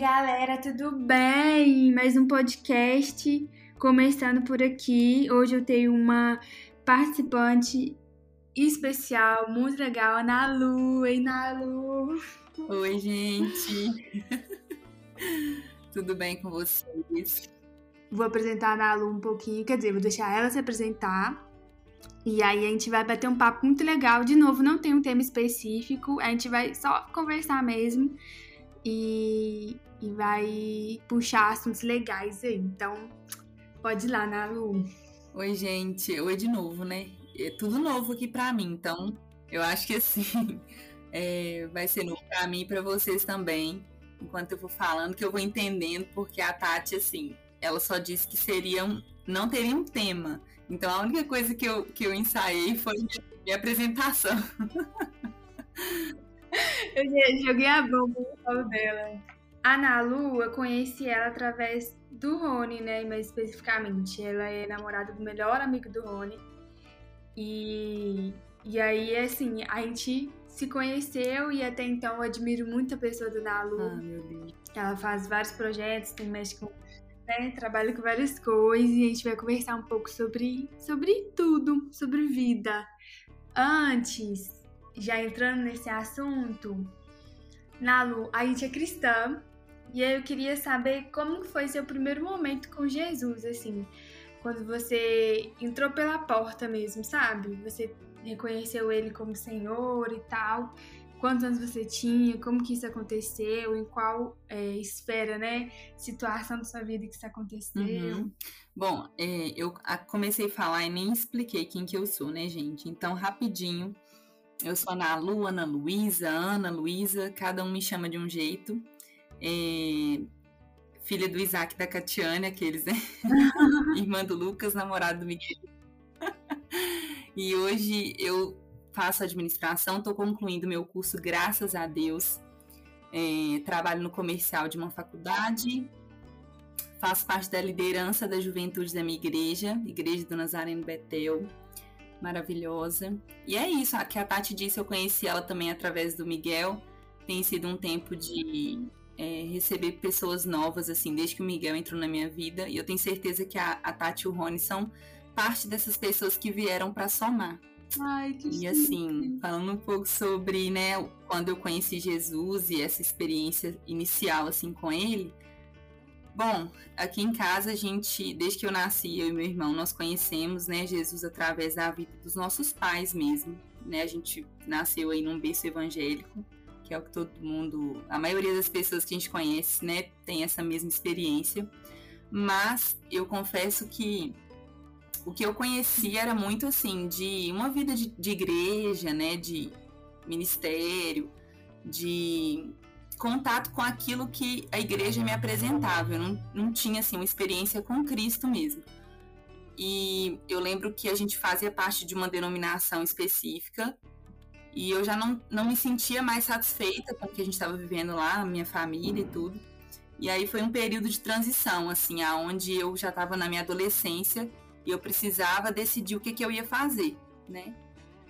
galera, tudo bem? Mais um podcast começando por aqui. Hoje eu tenho uma participante especial, muito legal, a Nalu. Ei, Nalu! Oi, gente! tudo bem com vocês? Vou apresentar a Nalu um pouquinho, quer dizer, vou deixar ela se apresentar. E aí a gente vai bater um papo muito legal. De novo, não tem um tema específico, a gente vai só conversar mesmo e, e vai puxar assuntos legais aí. Então, pode ir lá, Nalu. Oi, gente. Oi de novo, né? É tudo novo aqui pra mim, então eu acho que assim é, vai ser novo pra mim e pra vocês também. Enquanto eu vou falando, que eu vou entendendo, porque a Tati, assim, ela só disse que seriam, não teria um tema. Então a única coisa que eu, que eu ensaiei foi minha, apresentação. Eu joguei a bomba no dela. A Nalu, eu conheci ela através do Rony, né? Mais especificamente. Ela é namorada do melhor amigo do Rony. E, e aí, assim, a gente se conheceu e até então eu admiro muito a pessoa do Nalu. Ah, meu Deus. Ela faz vários projetos, tem mexe com. Né, trabalha com várias coisas e a gente vai conversar um pouco sobre, sobre tudo, sobre vida. Antes, já entrando nesse assunto, Nalu, a gente é cristã e aí eu queria saber como foi seu primeiro momento com Jesus, assim, quando você entrou pela porta mesmo, sabe? Você reconheceu ele como Senhor e tal. Quantos anos você tinha? Como que isso aconteceu? Em qual é, esfera, né? Situação da sua vida que isso aconteceu? Uhum. Bom, é, eu comecei a falar e nem expliquei quem que eu sou, né, gente? Então, rapidinho, eu sou Ana Lu, Ana Luísa, Ana Luísa, cada um me chama de um jeito. É, filha do Isaac da Catiane, aqueles, né? Irmã do Lucas, namorado do Miguel. e hoje eu faço administração, estou concluindo meu curso, graças a Deus. É, trabalho no comercial de uma faculdade, faço parte da liderança da juventude da minha igreja, Igreja do Nazareno Betel maravilhosa. E é isso, a que a Tati disse, eu conheci ela também através do Miguel. Tem sido um tempo de é, receber pessoas novas, assim, desde que o Miguel entrou na minha vida. E eu tenho certeza que a, a Tati e o Rony são parte dessas pessoas que vieram para somar. Ai, que E assim, falando um pouco sobre, né, quando eu conheci Jesus e essa experiência inicial, assim, com ele, Bom, aqui em casa a gente, desde que eu nasci, eu e meu irmão, nós conhecemos, né, Jesus através da vida dos nossos pais mesmo, né? A gente nasceu aí num berço evangélico, que é o que todo mundo, a maioria das pessoas que a gente conhece, né, tem essa mesma experiência. Mas eu confesso que o que eu conheci era muito assim, de uma vida de, de igreja, né, de ministério, de contato com aquilo que a igreja me apresentava. Eu não, não tinha assim uma experiência com Cristo mesmo. E eu lembro que a gente fazia parte de uma denominação específica e eu já não, não me sentia mais satisfeita com o que a gente estava vivendo lá, minha família e tudo. E aí foi um período de transição, assim, aonde eu já estava na minha adolescência e eu precisava decidir o que, que eu ia fazer, né?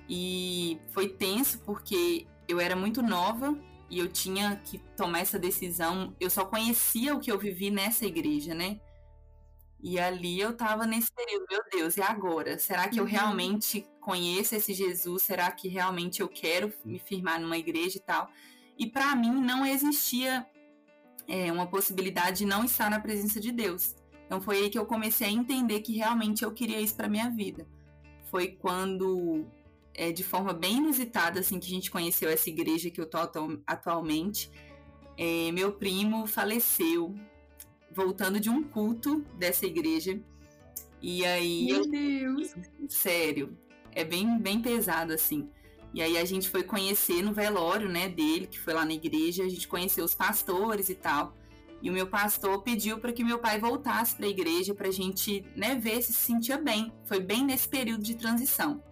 E foi tenso porque eu era muito nova e eu tinha que tomar essa decisão. Eu só conhecia o que eu vivi nessa igreja, né? E ali eu tava nesse período, meu Deus, e agora? Será que eu uhum. realmente conheço esse Jesus? Será que realmente eu quero me firmar numa igreja e tal? E para mim não existia é, uma possibilidade de não estar na presença de Deus. Então foi aí que eu comecei a entender que realmente eu queria isso para minha vida. Foi quando é, de forma bem inusitada, assim, que a gente conheceu essa igreja que eu tô atualmente. É, meu primo faleceu voltando de um culto dessa igreja. E aí. Meu Deus! Sério, é bem, bem pesado, assim. E aí a gente foi conhecer no velório, né, dele, que foi lá na igreja, a gente conheceu os pastores e tal. E o meu pastor pediu para que meu pai voltasse para a igreja para a gente, né, ver se se sentia bem. Foi bem nesse período de transição.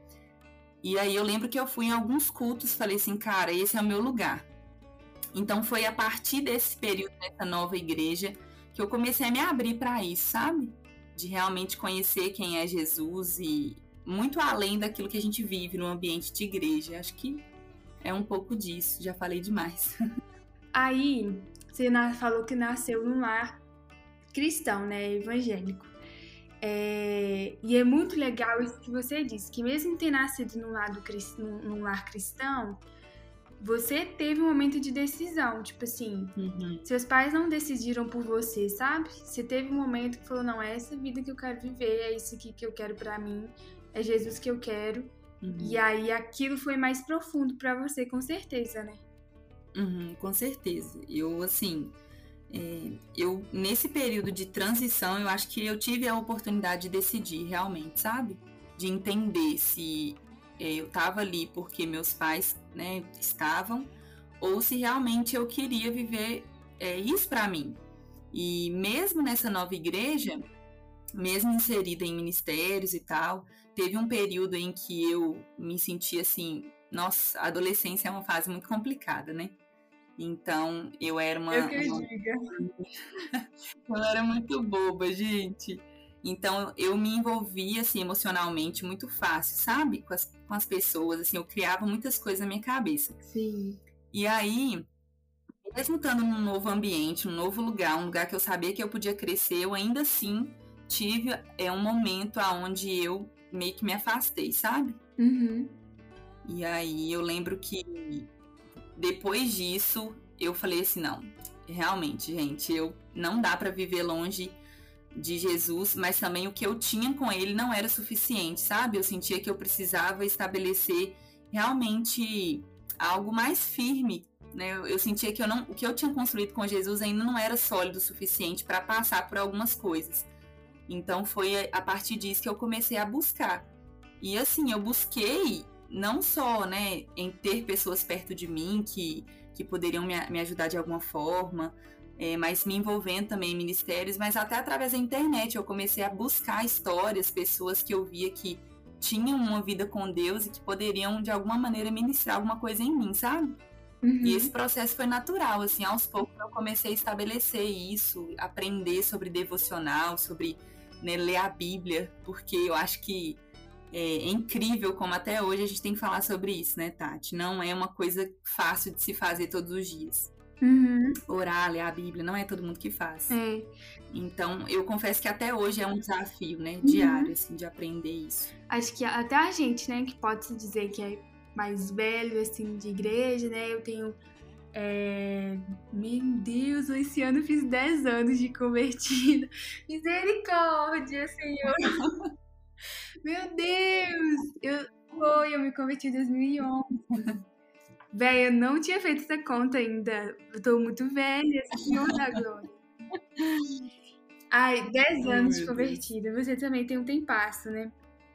E aí eu lembro que eu fui em alguns cultos, falei assim, cara, esse é o meu lugar. Então foi a partir desse período dessa nova igreja que eu comecei a me abrir para isso, sabe? De realmente conhecer quem é Jesus e muito além daquilo que a gente vive no ambiente de igreja. Acho que é um pouco disso, já falei demais. Aí, você falou que nasceu num lar cristão, né? Evangélico. É, e é muito legal isso que você disse, que mesmo ter nascido num, lado, num, lar cristão, você teve um momento de decisão. Tipo assim, uhum. seus pais não decidiram por você, sabe? Você teve um momento que falou: não, é essa vida que eu quero viver, é isso aqui que eu quero para mim, é Jesus que eu quero. Uhum. E aí aquilo foi mais profundo para você, com certeza, né? Uhum, com certeza. Eu, assim, é, eu nesse período de transição, eu acho que eu tive a oportunidade de decidir realmente, sabe? De entender se eu estava ali porque meus pais né, estavam, ou se realmente eu queria viver é, isso para mim. E mesmo nessa nova igreja, mesmo inserida em ministérios e tal, teve um período em que eu me senti assim, nossa, a adolescência é uma fase muito complicada, né? Então, eu era uma. Eu que uma... diga. eu era muito boba, gente. Então, eu me envolvia, assim, emocionalmente muito fácil, sabe? Com as, com as pessoas, assim, eu criava muitas coisas na minha cabeça. Sim. E aí, mesmo estando num novo ambiente, num novo lugar, um lugar que eu sabia que eu podia crescer, eu ainda assim tive é, um momento aonde eu meio que me afastei, sabe? Uhum. E aí eu lembro que depois disso eu falei assim, não, realmente, gente, eu não dá para viver longe de Jesus, mas também o que eu tinha com ele não era suficiente, sabe? Eu sentia que eu precisava estabelecer realmente algo mais firme, né? Eu, eu sentia que eu não, o que eu tinha construído com Jesus ainda não era sólido o suficiente para passar por algumas coisas. Então foi a partir disso que eu comecei a buscar. E assim, eu busquei não só, né, em ter pessoas perto de mim que, que poderiam me, me ajudar de alguma forma, é, mas me envolvendo também em ministérios, mas até através da internet eu comecei a buscar histórias, pessoas que eu via que tinham uma vida com Deus e que poderiam de alguma maneira ministrar alguma coisa em mim, sabe? Uhum. E esse processo foi natural, assim, aos poucos eu comecei a estabelecer isso, aprender sobre devocional, sobre né, ler a Bíblia, porque eu acho que é, é, incrível como até hoje a gente tem que falar sobre isso, né, Tati? Não é uma coisa fácil de se fazer todos os dias. Uhum. Orar, ler a Bíblia, não é todo mundo que faz. É. Então, eu confesso que até hoje é um desafio, né, diário, uhum. assim, de aprender isso. Acho que até a gente, né, que pode se dizer que é mais velho, assim, de igreja, né, eu tenho é... Meu Deus, esse ano eu fiz 10 anos de convertida. Misericórdia, Senhor. Meu Deus! Eu, foi, eu me converti em 2011. Véi, eu não tinha feito essa conta ainda. Eu tô muito velha, Senhor da Glória. Ai, 10 anos de convertida. Você também tem um tempasso, né?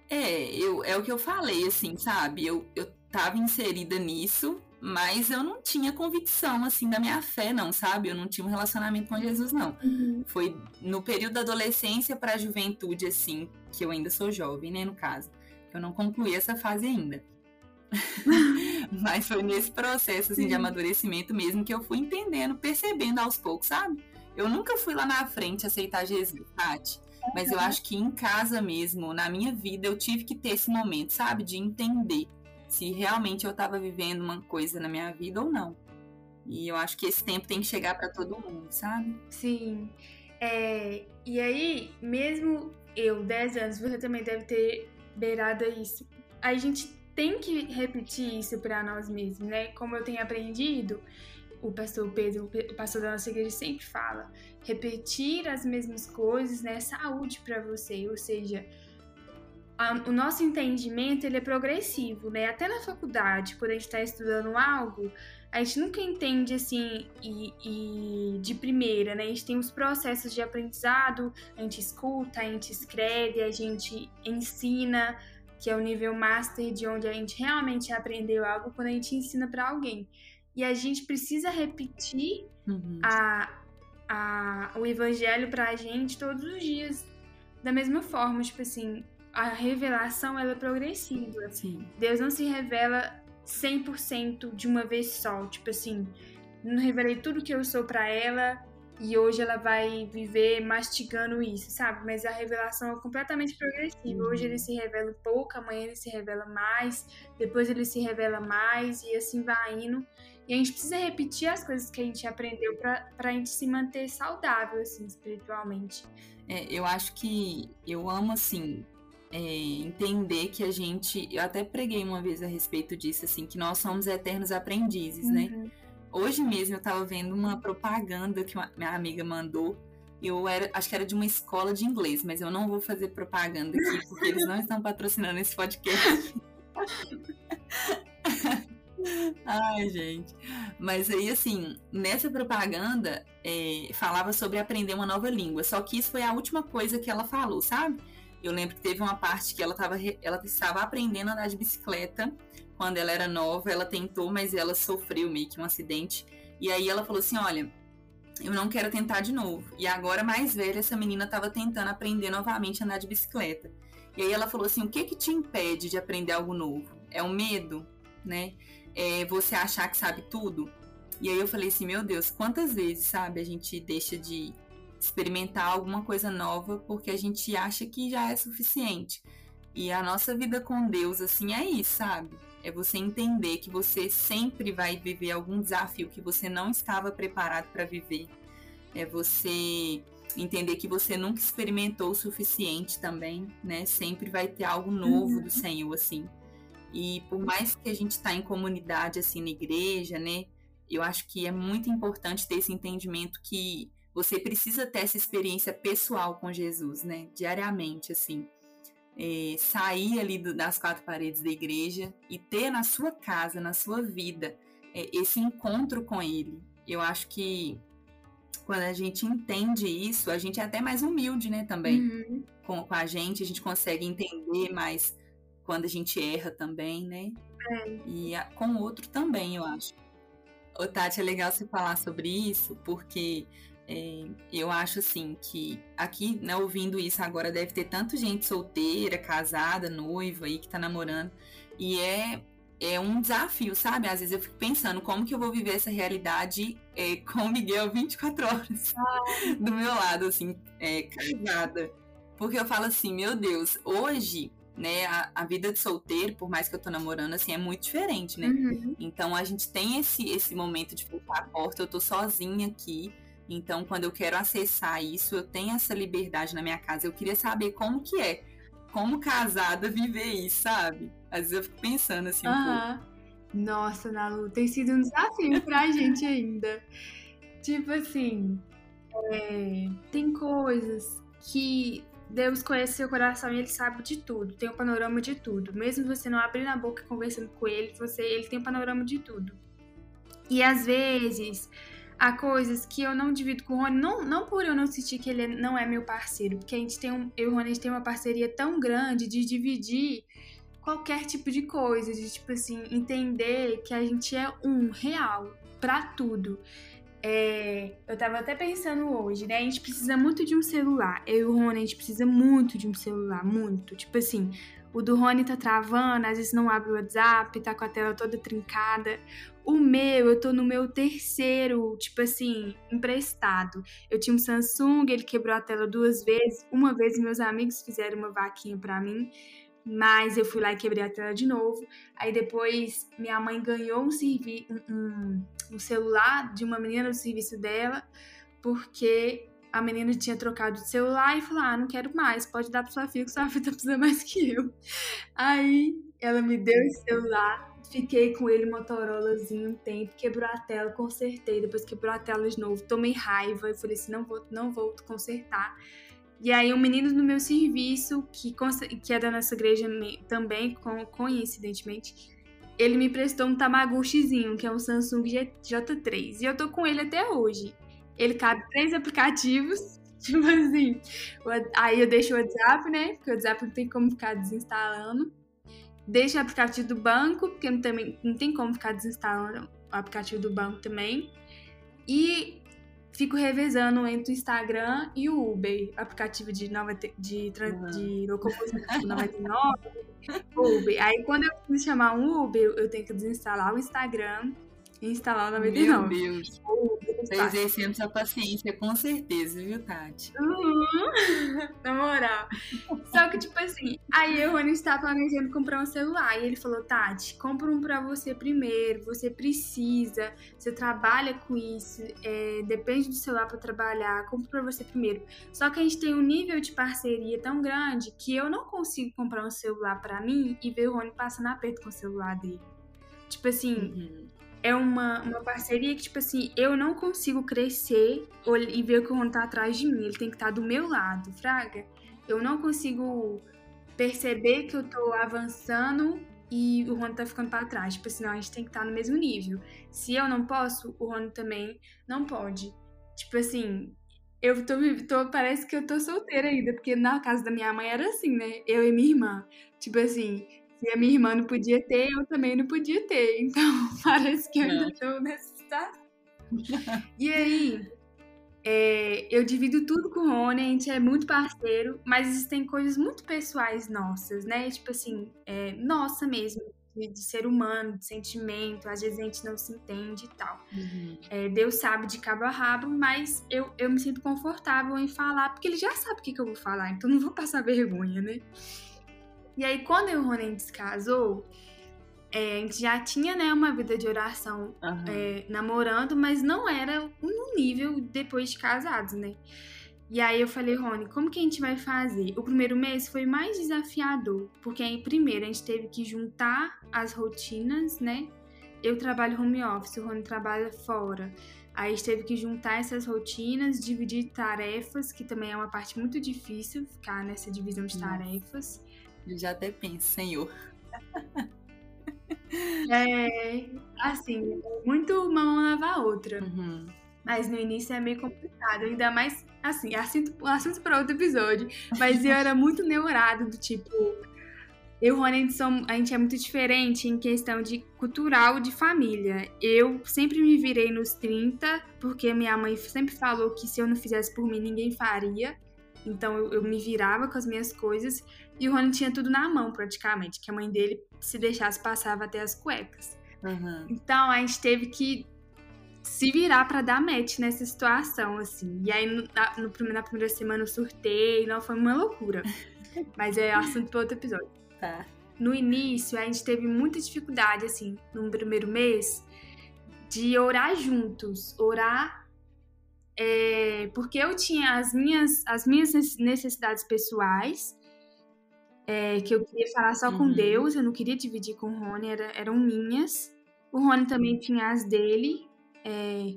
É, eu, é o que eu falei, assim, sabe? Eu, eu tava inserida nisso, mas eu não tinha convicção, assim, da minha fé, não, sabe? Eu não tinha um relacionamento com Jesus, não. Uhum. Foi no período da adolescência para a juventude, assim, que eu ainda sou jovem, né, no caso. Eu não concluí essa fase ainda. mas foi nesse processo, assim, Sim. de amadurecimento mesmo que eu fui entendendo, percebendo aos poucos, sabe? Eu nunca fui lá na frente aceitar Jesus, Tati. Mas eu acho que em casa mesmo, na minha vida, eu tive que ter esse momento, sabe? De entender se realmente eu estava vivendo uma coisa na minha vida ou não. E eu acho que esse tempo tem que chegar para todo mundo, sabe? Sim. É, e aí, mesmo eu, 10 anos, você também deve ter beirado isso. A gente tem que repetir isso para nós mesmos, né? Como eu tenho aprendido, o pastor Pedro, o pastor da nossa igreja sempre fala, repetir as mesmas coisas, né? Saúde para você, ou seja, a, o nosso entendimento ele é progressivo, né? Até na faculdade, quando a gente está estudando algo, a gente nunca entende assim e, e, de primeira, né? A gente tem os processos de aprendizado, a gente escuta, a gente escreve, a gente ensina, que é o nível master de onde a gente realmente aprendeu algo quando a gente ensina para alguém. E a gente precisa repetir uhum. a, a, o evangelho para a gente todos os dias da mesma forma, tipo assim, a revelação ela é progressiva. Sim. Deus não se revela 100% de uma vez só. Tipo assim, não revelei tudo que eu sou para ela e hoje ela vai viver mastigando isso, sabe? Mas a revelação é completamente progressiva. Hoje ele se revela pouco, amanhã ele se revela mais, depois ele se revela mais e assim vai indo. E a gente precisa repetir as coisas que a gente aprendeu para a gente se manter saudável, assim, espiritualmente. É, eu acho que eu amo, assim, é, entender que a gente. Eu até preguei uma vez a respeito disso, assim, que nós somos eternos aprendizes, né? uhum. né? Hoje mesmo eu estava vendo uma propaganda que uma, minha amiga mandou. Eu era, acho que era de uma escola de inglês, mas eu não vou fazer propaganda aqui porque eles não estão patrocinando esse podcast. Ai, gente. Mas aí, assim, nessa propaganda, é, falava sobre aprender uma nova língua. Só que isso foi a última coisa que ela falou, sabe? Eu lembro que teve uma parte que ela, tava, ela estava aprendendo a andar de bicicleta quando ela era nova. Ela tentou, mas ela sofreu meio que um acidente. E aí ela falou assim: Olha, eu não quero tentar de novo. E agora, mais velha, essa menina estava tentando aprender novamente a andar de bicicleta. E aí ela falou assim: O que que te impede de aprender algo novo? É o medo, né? É você achar que sabe tudo? E aí eu falei assim: Meu Deus, quantas vezes, sabe, a gente deixa de experimentar alguma coisa nova porque a gente acha que já é suficiente. E a nossa vida com Deus, assim, é isso, sabe? É você entender que você sempre vai viver algum desafio que você não estava preparado para viver. É você entender que você nunca experimentou o suficiente também, né? Sempre vai ter algo novo uhum. do Senhor, assim. E por mais que a gente está em comunidade, assim, na igreja, né? Eu acho que é muito importante ter esse entendimento que você precisa ter essa experiência pessoal com Jesus, né? Diariamente, assim. É, sair ali do, das quatro paredes da igreja e ter na sua casa, na sua vida, é, esse encontro com Ele. Eu acho que quando a gente entende isso, a gente é até mais humilde, né? Também uhum. com, com, a gente, a gente consegue entender mais quando a gente erra também, né? É. E a, com o outro também, eu acho. Ô, Tati, é legal você falar sobre isso, porque é, eu acho assim que aqui, né, ouvindo isso agora, deve ter tanto gente solteira, casada, noiva aí que tá namorando. E é, é um desafio, sabe? Às vezes eu fico pensando como que eu vou viver essa realidade é, com o Miguel 24 horas ah. do meu lado, assim, é, casada. Porque eu falo assim, meu Deus, hoje, né, a, a, vida de solteiro, por mais que eu tô namorando, assim, é muito diferente, né? Uhum. Então a gente tem esse, esse momento de fechar a porta, eu tô sozinha aqui então, quando eu quero acessar isso, eu tenho essa liberdade na minha casa. Eu queria saber como que é, como casada viver isso, sabe? Às vezes eu fico pensando assim. Uhum. Nossa, Nalu, tem sido um desafio pra gente ainda. Tipo assim, é, tem coisas que Deus conhece seu coração e ele sabe de tudo, tem o um panorama de tudo. Mesmo você não abrindo a boca conversando com ele, você, ele tem o um panorama de tudo. E às vezes há coisas que eu não divido com o Rony, não, não por eu não sentir que ele não é meu parceiro, porque a gente tem um, eu e o Rony a gente tem uma parceria tão grande de dividir qualquer tipo de coisa, de tipo assim, entender que a gente é um real para tudo. É, eu tava até pensando hoje, né? A gente precisa muito de um celular. Eu e o Rony, a gente precisa muito de um celular, muito. Tipo assim, o do Rony tá travando, às vezes não abre o WhatsApp, tá com a tela toda trincada. O meu, eu tô no meu terceiro, tipo assim, emprestado. Eu tinha um Samsung, ele quebrou a tela duas vezes. Uma vez meus amigos fizeram uma vaquinha para mim, mas eu fui lá e quebrei a tela de novo. Aí depois minha mãe ganhou um, um, um celular de uma menina do serviço dela, porque a menina tinha trocado de celular e falou: Ah, não quero mais, pode dar pra sua filha, que sua filha tá precisando mais que eu. Aí ela me deu esse celular, fiquei com ele Motorolazinho um tempo, quebrou a tela, consertei, depois quebrou a tela de novo, tomei raiva e falei assim: não vou, não vou consertar. E aí, um menino no meu serviço, que, que é da nossa igreja também, coincidentemente, ele me prestou um Tamagotchizinho, que é um Samsung J3. E eu tô com ele até hoje. Ele cabe três aplicativos. Tipo assim, aí eu deixo o WhatsApp, né? Porque o WhatsApp não tem como ficar desinstalando. Deixo o aplicativo do banco, porque não, também, não tem como ficar desinstalando o aplicativo do banco também. E fico revezando entre o Instagram e o Uber, aplicativo de, nova, de, de, de locomoção 99, Uber. Aí quando eu preciso chamar um Uber, eu tenho que desinstalar o Instagram instalar o Meu Deus. Tá exercendo sua paciência, com certeza, viu, Tati? Uhum. Na moral. Só que, tipo assim, aí o Rony está planejando comprar um celular. E ele falou, Tati, compra um pra você primeiro. Você precisa, você trabalha com isso, é, depende do celular pra trabalhar. Compra pra você primeiro. Só que a gente tem um nível de parceria tão grande que eu não consigo comprar um celular pra mim e ver o Rony passando aperto com o celular dele. Tipo assim, uhum é uma, uma parceria que, tipo assim, eu não consigo crescer e ver que o Ron tá atrás de mim. Ele tem que estar tá do meu lado, Fraga. Eu não consigo perceber que eu tô avançando e o Ron tá ficando para trás. Tipo assim, a gente tem que estar tá no mesmo nível. Se eu não posso, o Ron também não pode. Tipo assim, eu tô, tô, parece que eu tô solteira ainda, porque na casa da minha mãe era assim, né? Eu e minha irmã. Tipo assim, se a minha irmã não podia ter, eu também não podia ter. Então, parece que eu ainda estou nessa situação. E aí, é, eu divido tudo com o Rony, a gente é muito parceiro, mas existem coisas muito pessoais nossas, né? Tipo assim, é, nossa mesmo, de, de, ser humano, de sentimento, às vezes a gente não se entende e tal. Uhum. É, Deus sabe de cabo a rabo, mas eu, eu me sinto confortável em falar, porque ele já sabe o que, que eu vou falar, então não vou passar vergonha, né? E aí, quando o Ronen se casou, é, a gente já tinha né, uma vida de oração uhum. é, namorando, mas não era no nível depois de casados, né? E aí eu falei, Rony, como que a gente vai fazer? O primeiro mês foi mais desafiador, porque aí primeiro a gente teve que juntar as rotinas, né? Eu trabalho home office, o Rony trabalha fora. Aí a gente teve que juntar essas rotinas, dividir tarefas, que também é uma parte muito difícil, ficar nessa divisão de tarefas. Eu já até penso, Senhor. É, assim, muito uma mão lava a outra. Uhum. Mas no início é meio complicado, ainda mais, assim, assunto, assunto para outro episódio. Mas eu era muito neurado, do tipo. Eu e o Rony, a gente é muito diferente em questão de cultural de família. Eu sempre me virei nos 30, porque minha mãe sempre falou que se eu não fizesse por mim, ninguém faria. Então eu, eu, me virava com as minhas coisas e o Rony tinha tudo na mão praticamente, que a mãe dele, se deixasse, passava até as cuecas. Uhum. Então a gente teve que se virar para dar match nessa situação, assim. E aí no, na, no, na primeira semana eu surtei, não foi uma loucura. Mas é assunto para outro episódio. Tá. No início, a gente teve muita dificuldade, assim, no primeiro mês, de orar juntos. Orar é, porque eu tinha as minhas, as minhas necessidades pessoais, é, que eu queria falar só uhum. com Deus, eu não queria dividir com o Rony, era, eram minhas. O Rony também tinha as dele. É,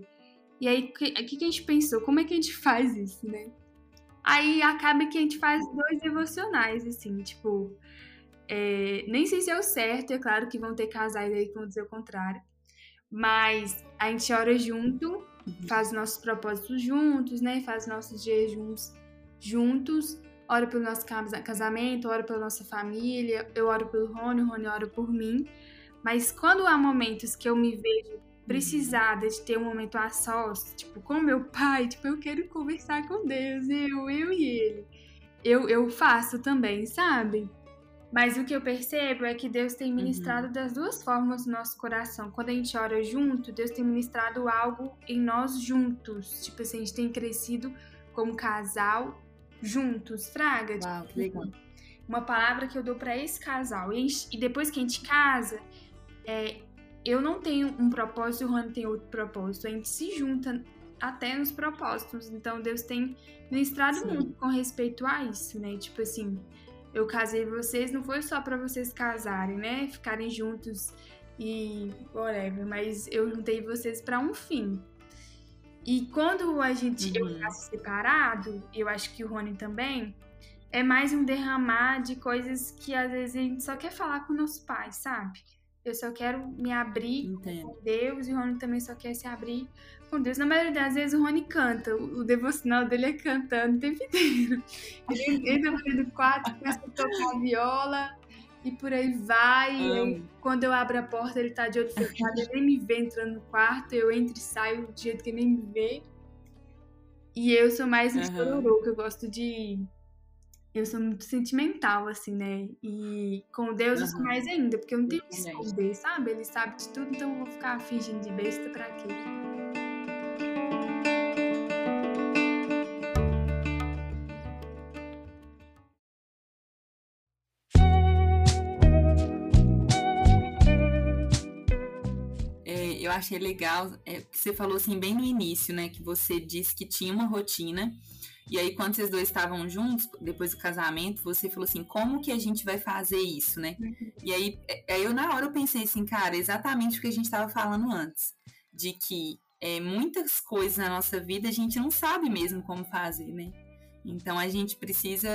e aí, o que, que, a gente pensou? Como é que a gente faz isso, né? Aí acaba que a gente faz dois devocionais, assim, tipo. É, nem sei se é o certo, é claro que vão ter casais aí que vão dizer o contrário. Mas a gente ora junto faz nossos propósitos juntos, né? Faz nossos jejuns juntos. Ora pelo nosso casamento, ora pela nossa família. Eu oro pelo Rony, o Rony ora por mim. Mas quando há momentos que eu me vejo precisada de ter um momento a sós, tipo, com meu pai, tipo, eu quero conversar com Deus, eu, eu e ele. Eu, eu faço também, sabe? Mas o que eu percebo é que Deus tem ministrado uhum. das duas formas no nosso coração. Quando a gente ora junto, Deus tem ministrado algo em nós juntos. Tipo assim, a gente tem crescido como casal juntos. Fraga. Uau, tipo, que legal. Uma palavra que eu dou para esse casal. E, e, depois que a gente casa, é, eu não tenho um propósito e o Rony tem outro propósito. A gente se junta até nos propósitos. Então Deus tem ministrado Sim. muito com respeito a isso, né? Tipo assim eu casei vocês não foi só para vocês casarem, né? Ficarem juntos e whatever, mas eu juntei vocês para um fim. E quando a gente uhum. eu faço separado, eu acho que o Rony também, é mais um derramar de coisas que às vezes a gente só quer falar com nossos pais, sabe? Eu só quero me abrir Entendo. com Deus e o Rony também só quer se abrir com Deus. Na maioria das vezes o Rony canta, o, devocional dele é cantando o tempo inteiro. Ele entra no quarto, começa a tocar viola e por aí vai. E quando eu abro a porta, ele tá de olho fechado, ele nem me vê entrando no quarto, eu entro e saio do jeito que ele nem me vê. E eu sou mais um uhum. que eu gosto de eu sou muito sentimental, assim, né? E com Deus eu sou mais ainda, porque eu não tenho que esconder, sabe? Ele sabe de tudo, então eu vou ficar fingindo de besta pra quê? É, eu achei legal é, que você falou assim bem no início, né? Que você disse que tinha uma rotina e aí, quando vocês dois estavam juntos, depois do casamento, você falou assim: como que a gente vai fazer isso, né? E aí, é, aí, eu, na hora, eu pensei assim, cara, exatamente o que a gente estava falando antes: de que é, muitas coisas na nossa vida a gente não sabe mesmo como fazer, né? Então, a gente precisa.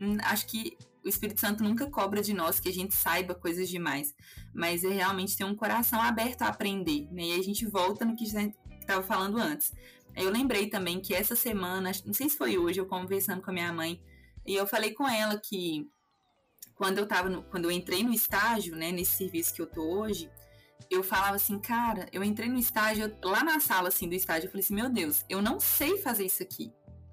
Hum, acho que o Espírito Santo nunca cobra de nós que a gente saiba coisas demais, mas é realmente ter um coração aberto a aprender, né? E aí a gente volta no que estava falando antes eu lembrei também que essa semana, não sei se foi hoje, eu conversando com a minha mãe, e eu falei com ela que quando eu tava no, quando eu entrei no estágio, né, nesse serviço que eu tô hoje, eu falava assim, cara, eu entrei no estágio, lá na sala assim do estágio, eu falei assim, meu Deus, eu não sei fazer isso aqui.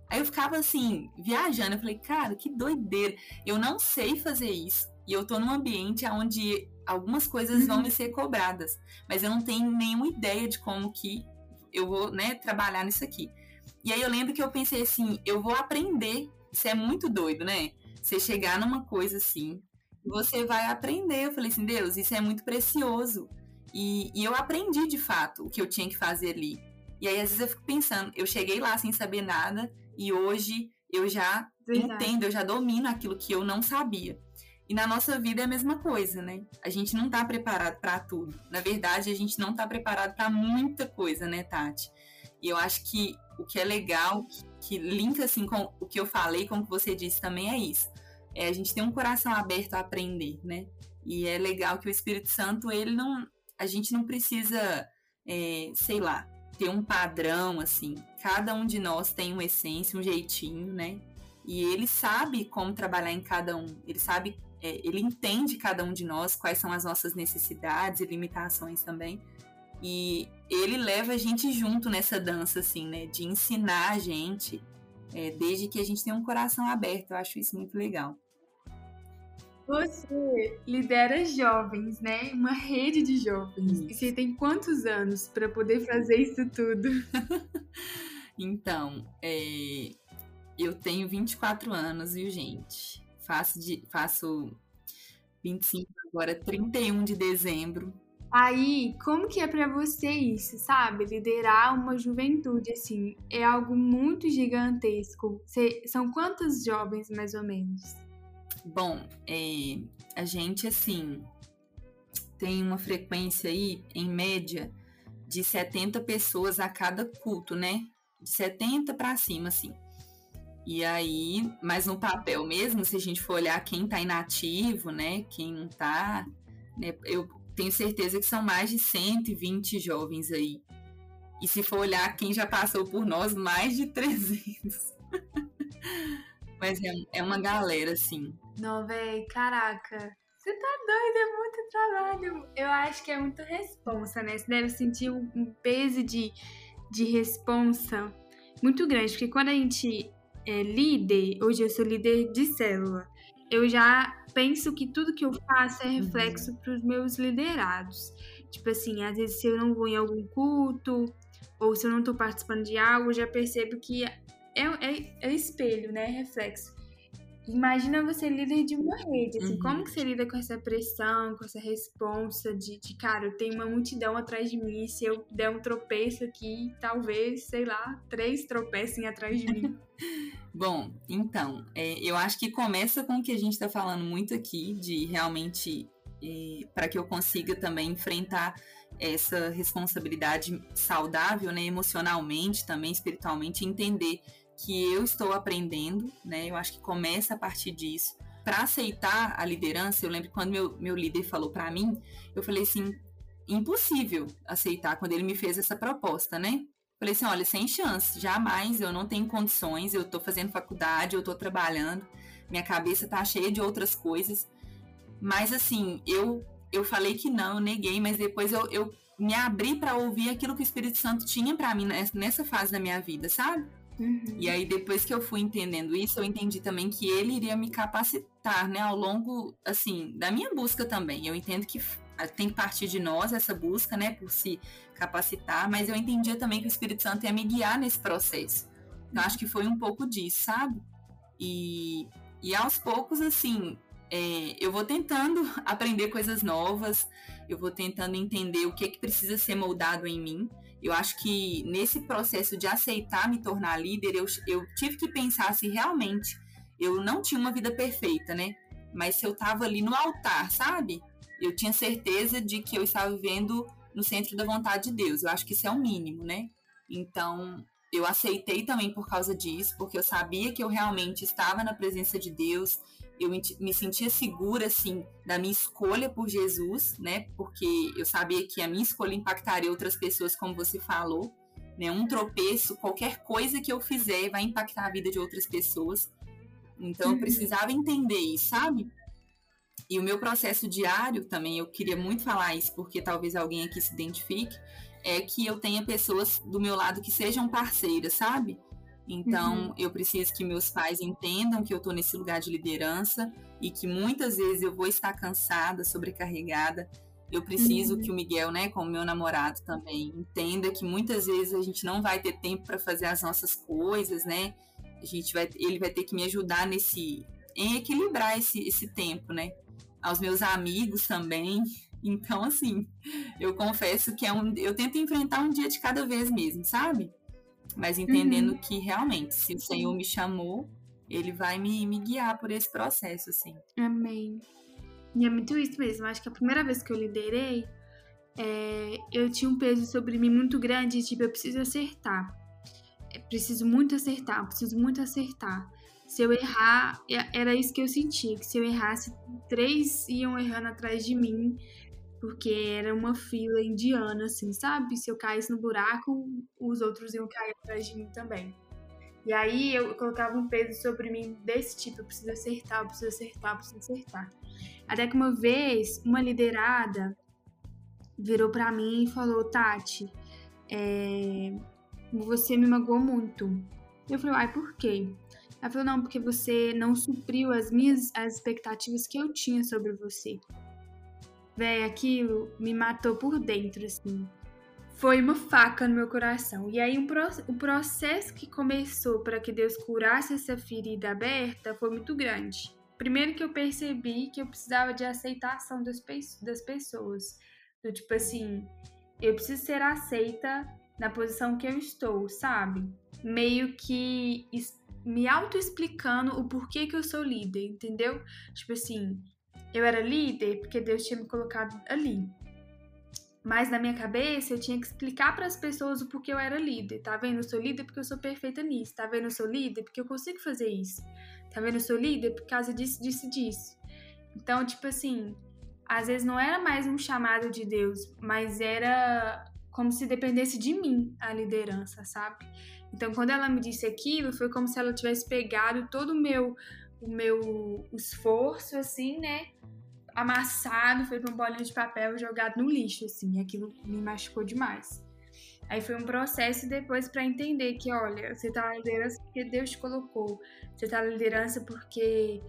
Aí eu ficava assim, viajando, eu falei, cara, que doideira. Eu não sei fazer isso. E eu tô num ambiente onde algumas coisas vão uhum. me ser cobradas, mas eu não tenho nenhuma ideia de como que eu vou, né, trabalhar nisso aqui. E aí eu lembro que eu pensei assim, eu vou aprender. Isso é muito doido, né? Você chegar numa coisa assim, você vai aprender. Eu falei assim, Deus, isso é muito precioso. E, e eu aprendi de fato o que eu tinha que fazer ali. E aí às vezes eu fico pensando, eu cheguei lá sem saber nada e hoje eu já Verdade. entendo, eu já domino aquilo que eu não sabia. E na nossa vida é a mesma coisa, né? A gente não tá preparado para tudo. Na verdade, a gente não tá preparado para muita coisa, né, Tati? E eu acho que o que é legal, que, que linka assim com o que eu falei, com o que você disse também é isso. É a gente ter um coração aberto a aprender, né? E é legal que o Espírito Santo, ele não. A gente não precisa, é, sei lá, ter um padrão, assim. Cada um de nós tem uma essência, um jeitinho, né? E ele sabe como trabalhar em cada um. Ele sabe é, ele entende cada um de nós, quais são as nossas necessidades e limitações também. E ele leva a gente junto nessa dança, assim, né? De ensinar a gente, é, desde que a gente tenha um coração aberto. Eu acho isso muito legal. Você lidera jovens, né? Uma rede de jovens. E você tem quantos anos para poder fazer isso tudo? então, é, eu tenho 24 anos, viu, gente? Faço, de, faço 25 agora, 31 de dezembro. Aí, como que é para você isso, sabe? Liderar uma juventude, assim, é algo muito gigantesco. Cê, são quantos jovens, mais ou menos? Bom, é, a gente, assim, tem uma frequência aí, em média, de 70 pessoas a cada culto, né? De 70 para cima, assim. E aí, mas no papel mesmo, se a gente for olhar quem está inativo, né, quem não está, né, eu tenho certeza que são mais de 120 jovens aí. E se for olhar quem já passou por nós, mais de 300. mas é, é uma galera, assim. Não, véi, caraca. Você tá doido, é muito trabalho. Eu acho que é muito responsa, né? Você deve sentir um peso de, de responsa muito grande, porque quando a gente é, líder, hoje eu sou líder de célula, eu já penso que tudo que eu faço é uhum. reflexo para os meus liderados. Tipo assim, às vezes se eu não vou em algum culto, ou se eu não estou participando de algo, eu já percebo que é, é, é espelho, né? Reflexo. Imagina você líder de uma rede, assim, uhum. como que você lida com essa pressão, com essa responsa de, de, cara, eu tenho uma multidão atrás de mim, se eu der um tropeço aqui, talvez, sei lá, três tropecem atrás de mim. Bom, então, é, eu acho que começa com o que a gente está falando muito aqui, de realmente, é, para que eu consiga também enfrentar essa responsabilidade saudável, né, emocionalmente, também espiritualmente, entender que eu estou aprendendo, né? Eu acho que começa a partir disso. Para aceitar a liderança, eu lembro quando meu, meu líder falou para mim, eu falei assim, impossível aceitar quando ele me fez essa proposta, né? Falei assim, olha, sem chance, jamais, eu não tenho condições, eu tô fazendo faculdade, eu tô trabalhando, minha cabeça tá cheia de outras coisas. Mas assim, eu eu falei que não, eu neguei, mas depois eu, eu me abri para ouvir aquilo que o Espírito Santo tinha para mim nessa fase da minha vida, sabe? Uhum. E aí, depois que eu fui entendendo isso, eu entendi também que ele iria me capacitar, né, ao longo, assim, da minha busca também. Eu entendo que tem que partir de nós essa busca, né, por se capacitar, mas eu entendia também que o Espírito Santo ia me guiar nesse processo. Então, acho que foi um pouco disso, sabe? E, e aos poucos, assim, é, eu vou tentando aprender coisas novas, eu vou tentando entender o que, que precisa ser moldado em mim. Eu acho que nesse processo de aceitar me tornar líder, eu, eu tive que pensar se realmente eu não tinha uma vida perfeita, né? Mas se eu estava ali no altar, sabe? Eu tinha certeza de que eu estava vivendo no centro da vontade de Deus. Eu acho que isso é o mínimo, né? Então, eu aceitei também por causa disso, porque eu sabia que eu realmente estava na presença de Deus, eu me sentia segura, assim, da minha escolha por Jesus, né? Porque eu sabia que a minha escolha impactaria outras pessoas, como você falou, né? Um tropeço, qualquer coisa que eu fizer vai impactar a vida de outras pessoas. Então, eu uhum. precisava entender isso, sabe? E o meu processo diário também, eu queria muito falar isso, porque talvez alguém aqui se identifique, é que eu tenha pessoas do meu lado que sejam parceiras, sabe? Então, uhum. eu preciso que meus pais entendam que eu estou nesse lugar de liderança e que muitas vezes eu vou estar cansada, sobrecarregada. Eu preciso uhum. que o Miguel, né, como meu namorado também, entenda que muitas vezes a gente não vai ter tempo para fazer as nossas coisas, né? A gente vai, ele vai ter que me ajudar nesse em equilibrar esse, esse tempo, né? Aos meus amigos também. Então, assim, eu confesso que é um, eu tento enfrentar um dia de cada vez mesmo, sabe? Mas entendendo uhum. que realmente, se o Senhor me chamou, ele vai me, me guiar por esse processo, assim. Amém. E é muito isso mesmo. Acho que a primeira vez que eu liderei, é, eu tinha um peso sobre mim muito grande, tipo, eu preciso acertar. Eu preciso muito acertar, preciso muito acertar. Se eu errar, era isso que eu sentia, que se eu errasse, três iam errando atrás de mim porque era uma fila indiana, assim, sabe? Se eu caísse no buraco, os outros iam cair atrás de mim também. E aí eu colocava um peso sobre mim desse tipo, eu preciso acertar, eu preciso acertar, eu preciso acertar. Até que uma vez, uma liderada virou para mim e falou, Tati, é... você me magoou muito. Eu falei, ai, por quê? Ela falou, não, porque você não supriu as minhas as expectativas que eu tinha sobre você. Véi, aquilo me matou por dentro, assim. Foi uma faca no meu coração. E aí, um pro, o processo que começou para que Deus curasse essa ferida aberta foi muito grande. Primeiro que eu percebi que eu precisava de aceitação das, das pessoas. Do tipo assim, eu preciso ser aceita na posição que eu estou, sabe? Meio que me auto-explicando o porquê que eu sou líder, entendeu? Tipo assim, eu era líder porque Deus tinha me colocado ali. Mas na minha cabeça eu tinha que explicar para as pessoas o porquê eu era líder. Tá vendo? Eu sou líder porque eu sou perfeita nisso. Tá vendo? Eu sou líder porque eu consigo fazer isso. Tá vendo? Eu sou líder por causa disso, disso, disso. Então, tipo assim, às vezes não era mais um chamado de Deus, mas era como se dependesse de mim a liderança, sabe? Então, quando ela me disse aquilo, foi como se ela tivesse pegado todo o meu o meu esforço assim, né? amassado, foi pra um bolinho de papel jogado no lixo, assim, e aquilo me machucou demais. Aí foi um processo depois para entender que, olha, você tá na liderança porque Deus te colocou. Você tá na liderança porque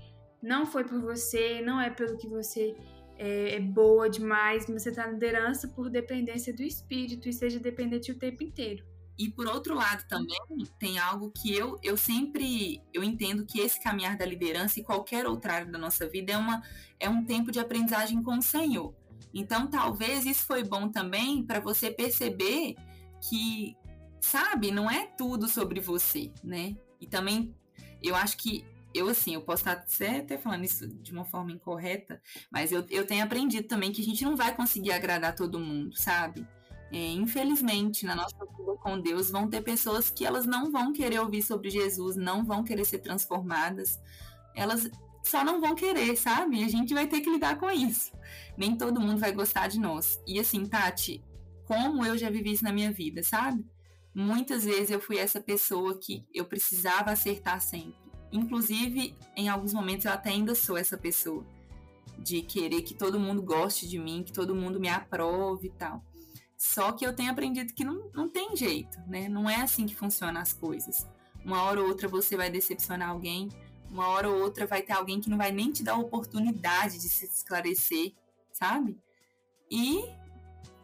não foi por você, não é pelo que você é, é boa demais, mas você tá na liderança por dependência do Espírito e seja dependente o tempo inteiro. E por outro lado também tem algo que eu, eu sempre eu entendo que esse caminhar da liderança e qualquer outra área da nossa vida é, uma, é um tempo de aprendizagem com o Senhor. Então talvez isso foi bom também para você perceber que, sabe, não é tudo sobre você, né? E também eu acho que eu assim, eu posso estar até falando isso de uma forma incorreta, mas eu, eu tenho aprendido também que a gente não vai conseguir agradar todo mundo, sabe? É, infelizmente, na nossa vida com Deus, vão ter pessoas que elas não vão querer ouvir sobre Jesus, não vão querer ser transformadas, elas só não vão querer, sabe? A gente vai ter que lidar com isso. Nem todo mundo vai gostar de nós. E assim, Tati, como eu já vivi isso na minha vida, sabe? Muitas vezes eu fui essa pessoa que eu precisava acertar sempre. Inclusive, em alguns momentos eu até ainda sou essa pessoa de querer que todo mundo goste de mim, que todo mundo me aprove e tal. Só que eu tenho aprendido que não, não tem jeito, né? Não é assim que funcionam as coisas. uma hora ou outra você vai decepcionar alguém, uma hora ou outra vai ter alguém que não vai nem te dar a oportunidade de se esclarecer, sabe? E,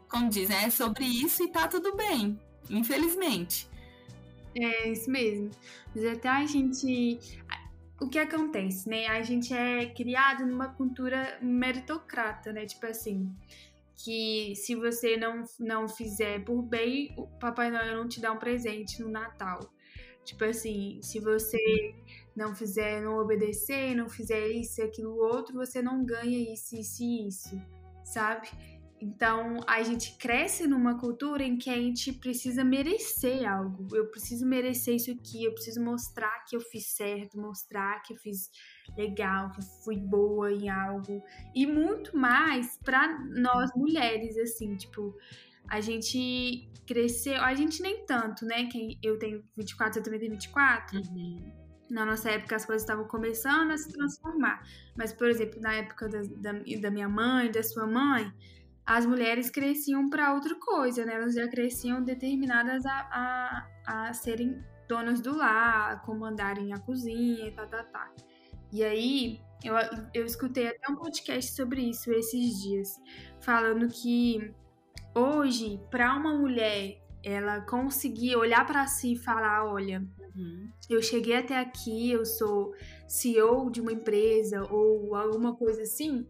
como dizem, é sobre isso e tá tudo bem, infelizmente. É isso mesmo. Mas até a gente. O que acontece, né? A gente é criado numa cultura meritocrata, né? Tipo assim, que se você não, não fizer por bem, o Papai Noel não te dá um presente no Natal. Tipo assim, se você não fizer, não obedecer, não fizer isso e aquilo outro, você não ganha isso, isso e isso, sabe? Então, a gente cresce numa cultura em que a gente precisa merecer algo. Eu preciso merecer isso aqui, eu preciso mostrar que eu fiz certo, mostrar que eu fiz legal, que eu fui boa em algo. E muito mais para nós mulheres, assim, tipo, a gente cresceu, a gente nem tanto, né? Quem eu tenho 24, eu também tenho 24. Uhum. Na nossa época as coisas estavam começando a se transformar. Mas, por exemplo, na época da, da, da minha mãe, da sua mãe, as mulheres cresciam para outra coisa, né? Elas já cresciam determinadas a, a, a serem donas do lar, a comandarem a cozinha e tá, tá, tá. E aí, eu, eu escutei até um podcast sobre isso esses dias, falando que hoje, para uma mulher, ela conseguir olhar para si e falar: olha, uhum. eu cheguei até aqui, eu sou CEO de uma empresa ou alguma coisa assim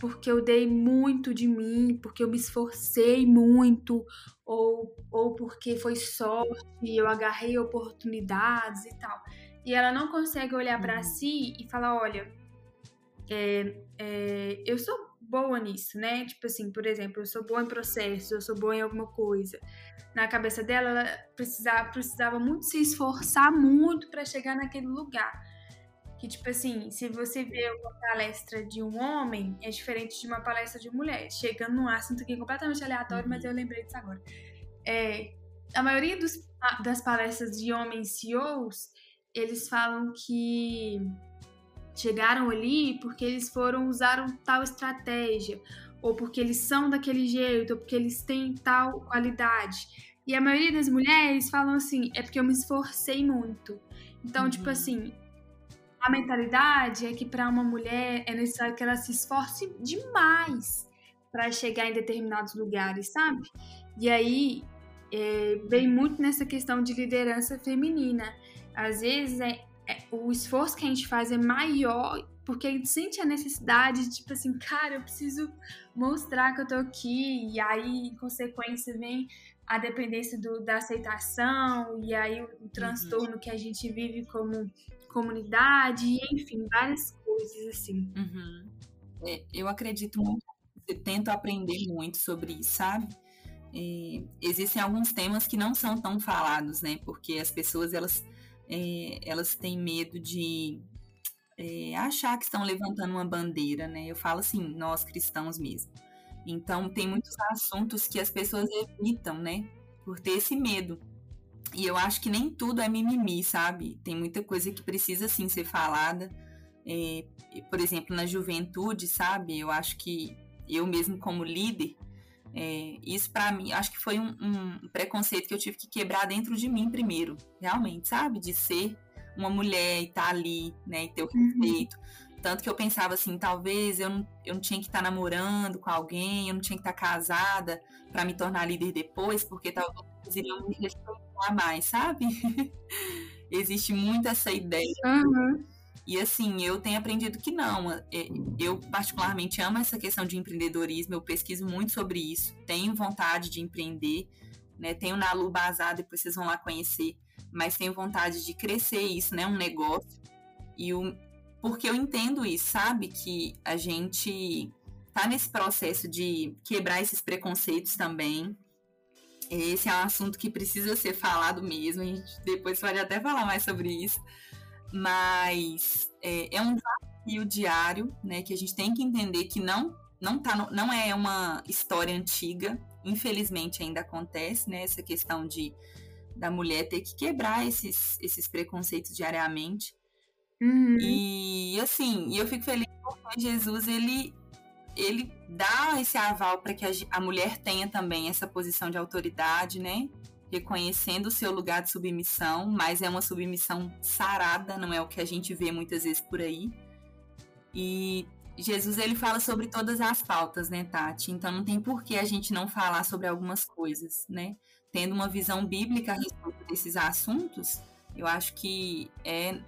porque eu dei muito de mim, porque eu me esforcei muito, ou, ou porque foi sorte, eu agarrei oportunidades e tal. E ela não consegue olhar para uhum. si e falar: olha, é, é, eu sou boa nisso, né? Tipo assim, por exemplo, eu sou boa em processo, eu sou boa em alguma coisa. Na cabeça dela, ela precisava, precisava muito se esforçar muito para chegar naquele lugar. Que, tipo assim, se você vê uma palestra de um homem, é diferente de uma palestra de mulher. Chegando num assunto aqui completamente aleatório, uhum. mas eu lembrei disso agora. É, a maioria dos, das palestras de homens CEOs, eles falam que chegaram ali porque eles foram usar tal estratégia, ou porque eles são daquele jeito, ou porque eles têm tal qualidade. E a maioria das mulheres falam assim, é porque eu me esforcei muito. Então, tipo uhum. tipo assim, a mentalidade é que para uma mulher é necessário que ela se esforce demais para chegar em determinados lugares, sabe? E aí é, vem muito nessa questão de liderança feminina. Às vezes é, é, o esforço que a gente faz é maior porque a gente sente a necessidade, tipo assim, cara, eu preciso mostrar que eu tô aqui, e aí, em consequência, vem a dependência do, da aceitação, e aí o, o transtorno uhum. que a gente vive como comunidade, enfim, várias coisas assim. Uhum. É, eu acredito muito, eu tento aprender muito sobre isso, sabe? É, existem alguns temas que não são tão falados, né? Porque as pessoas elas, é, elas têm medo de é, achar que estão levantando uma bandeira, né? Eu falo assim, nós cristãos mesmo. Então tem muitos assuntos que as pessoas evitam, né? Por ter esse medo. E eu acho que nem tudo é mimimi, sabe? Tem muita coisa que precisa sim ser falada. É, por exemplo, na juventude, sabe? Eu acho que eu mesmo como líder, é, isso para mim, acho que foi um, um, preconceito que eu tive que quebrar dentro de mim primeiro, realmente, sabe? De ser uma mulher e estar tá ali, né? E ter o uhum. respeito. Uhum. Tanto que eu pensava assim, talvez eu não, eu não tinha que estar tá namorando com alguém, eu não tinha que estar tá casada para me tornar líder depois, porque talvez eles iriam me respeitar mais, sabe? Existe muito essa ideia. Uhum. E assim, eu tenho aprendido que não. É, eu particularmente amo essa questão de empreendedorismo, eu pesquiso muito sobre isso, tenho vontade de empreender, né? Tenho na Lu Bazar, depois vocês vão lá conhecer, mas tenho vontade de crescer isso, né? Um negócio. E o, porque eu entendo isso, sabe? Que a gente tá nesse processo de quebrar esses preconceitos também. Esse é um assunto que precisa ser falado mesmo. A gente depois pode até falar mais sobre isso. Mas é, é um desafio diário, né? Que a gente tem que entender que não não, tá no, não é uma história antiga. Infelizmente ainda acontece, né? Essa questão de da mulher ter que quebrar esses, esses preconceitos diariamente. Uhum. E assim, eu fico feliz porque Jesus ele ele dá esse aval para que a, a, mulher tenha também essa posição de autoridade, né? Reconhecendo o seu lugar de submissão, mas é uma submissão sarada, não é o que a gente vê muitas vezes por aí. E Jesus ele fala sobre todas as pautas, né, Tati? Então não tem por que a gente não falar sobre algumas coisas, né? Tendo uma visão bíblica a respeito desses assuntos, eu acho que é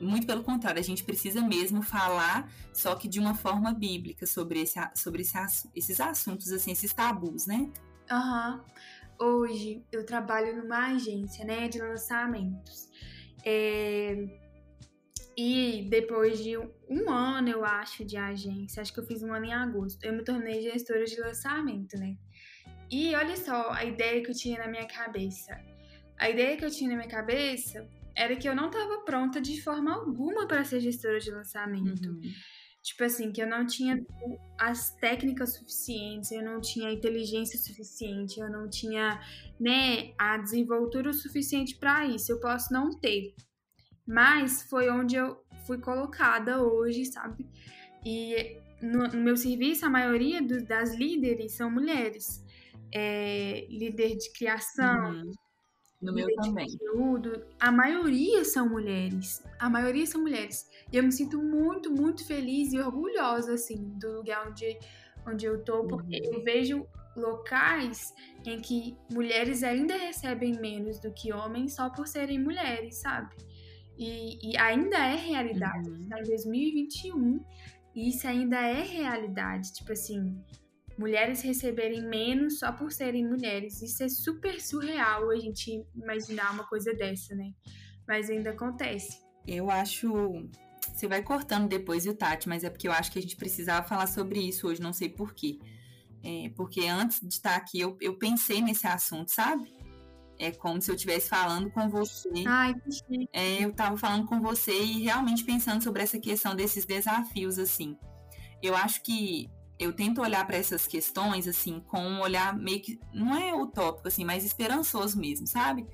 muito pelo contrário, a gente precisa mesmo falar, só que de uma forma bíblica sobre, esse, sobre esse, esses assuntos, assim, esses tabus, né? Aham. Uhum. Hoje eu trabalho numa agência, né, de lançamentos. É... E depois de um ano, eu acho, de agência, acho que eu fiz um ano em agosto, eu me tornei gestora de lançamento, né? E olha só a ideia que eu tinha na minha cabeça. A ideia que eu tinha na minha cabeça era que eu não estava pronta de forma alguma para ser gestora de lançamento. Uhum. Tipo assim, que eu não tinha as técnicas suficientes, eu não tinha inteligência suficiente, eu não tinha, né, a desenvoltura suficiente para isso. Eu posso não ter. Mas foi onde eu fui colocada hoje, sabe? E no, no meu serviço, a maioria do, das líderes são mulheres. É, líder de criação, uhum. No meu também. Conteúdo, a maioria são mulheres. A maioria são mulheres. E eu me sinto muito, muito feliz e orgulhosa, assim, do lugar onde, onde eu tô, porque uhum. eu vejo locais em que mulheres ainda recebem menos do que homens só por serem mulheres, sabe? E, e ainda é realidade. Uhum. Está em 2021 e isso ainda é realidade. Tipo assim, mulheres receberem menos só por serem mulheres. Isso é super surreal a gente imaginar uma coisa dessa, né? Mas ainda acontece. Eu acho. Você vai cortando depois, viu, Tati? Mas é porque eu acho que a gente precisava falar sobre isso hoje, não sei porquê. É, porque antes de estar aqui, eu, eu pensei nesse assunto, sabe? É como se eu estivesse falando com você. Ai, é, eu estava falando com você e realmente pensando sobre essa questão desses desafios, assim. Eu acho que eu tento olhar para essas questões assim com um olhar meio que não é utópico assim, mas esperançoso mesmo, sabe?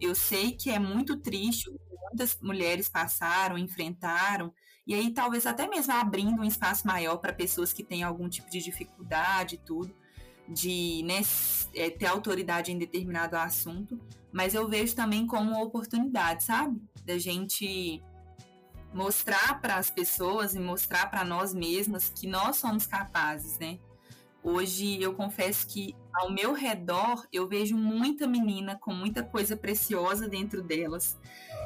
Eu sei que é muito triste o que muitas mulheres passaram, enfrentaram, e aí talvez até mesmo abrindo um espaço maior para pessoas que têm algum tipo de dificuldade e tudo, de né, é, ter autoridade em determinado assunto, mas eu vejo também como uma oportunidade, sabe? Da gente mostrar para as pessoas e mostrar para nós mesmas que nós somos capazes, né? Hoje eu confesso que ao meu redor eu vejo muita menina com muita coisa preciosa dentro delas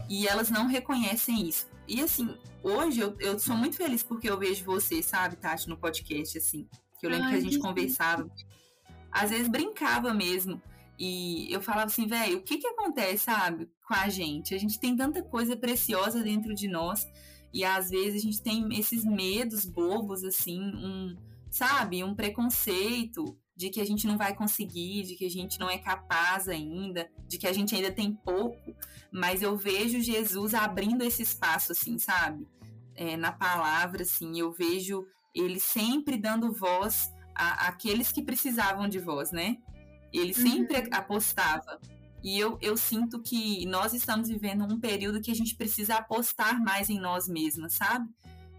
e elas não reconhecem isso. E assim, hoje eu, eu sou muito feliz porque eu vejo você, sabe, Tati, no podcast, assim. Que eu lembro Ai, que a gente que conversava. Às vezes brincava mesmo. E eu falava assim, velho, o que que acontece, sabe, com a gente? A gente tem tanta coisa preciosa dentro de nós e às vezes a gente tem esses medos bobos, assim, um, sabe, um preconceito de que a gente não vai conseguir, de que a gente não é capaz ainda, de que a gente ainda tem pouco, mas eu vejo Jesus abrindo esse espaço, assim, sabe? É, na palavra, assim, eu vejo ele sempre dando voz àqueles que precisavam de voz, né? Ele sempre uhum. apostava. E eu, eu sinto que nós estamos vivendo um período que a gente precisa apostar mais em nós mesmas, sabe?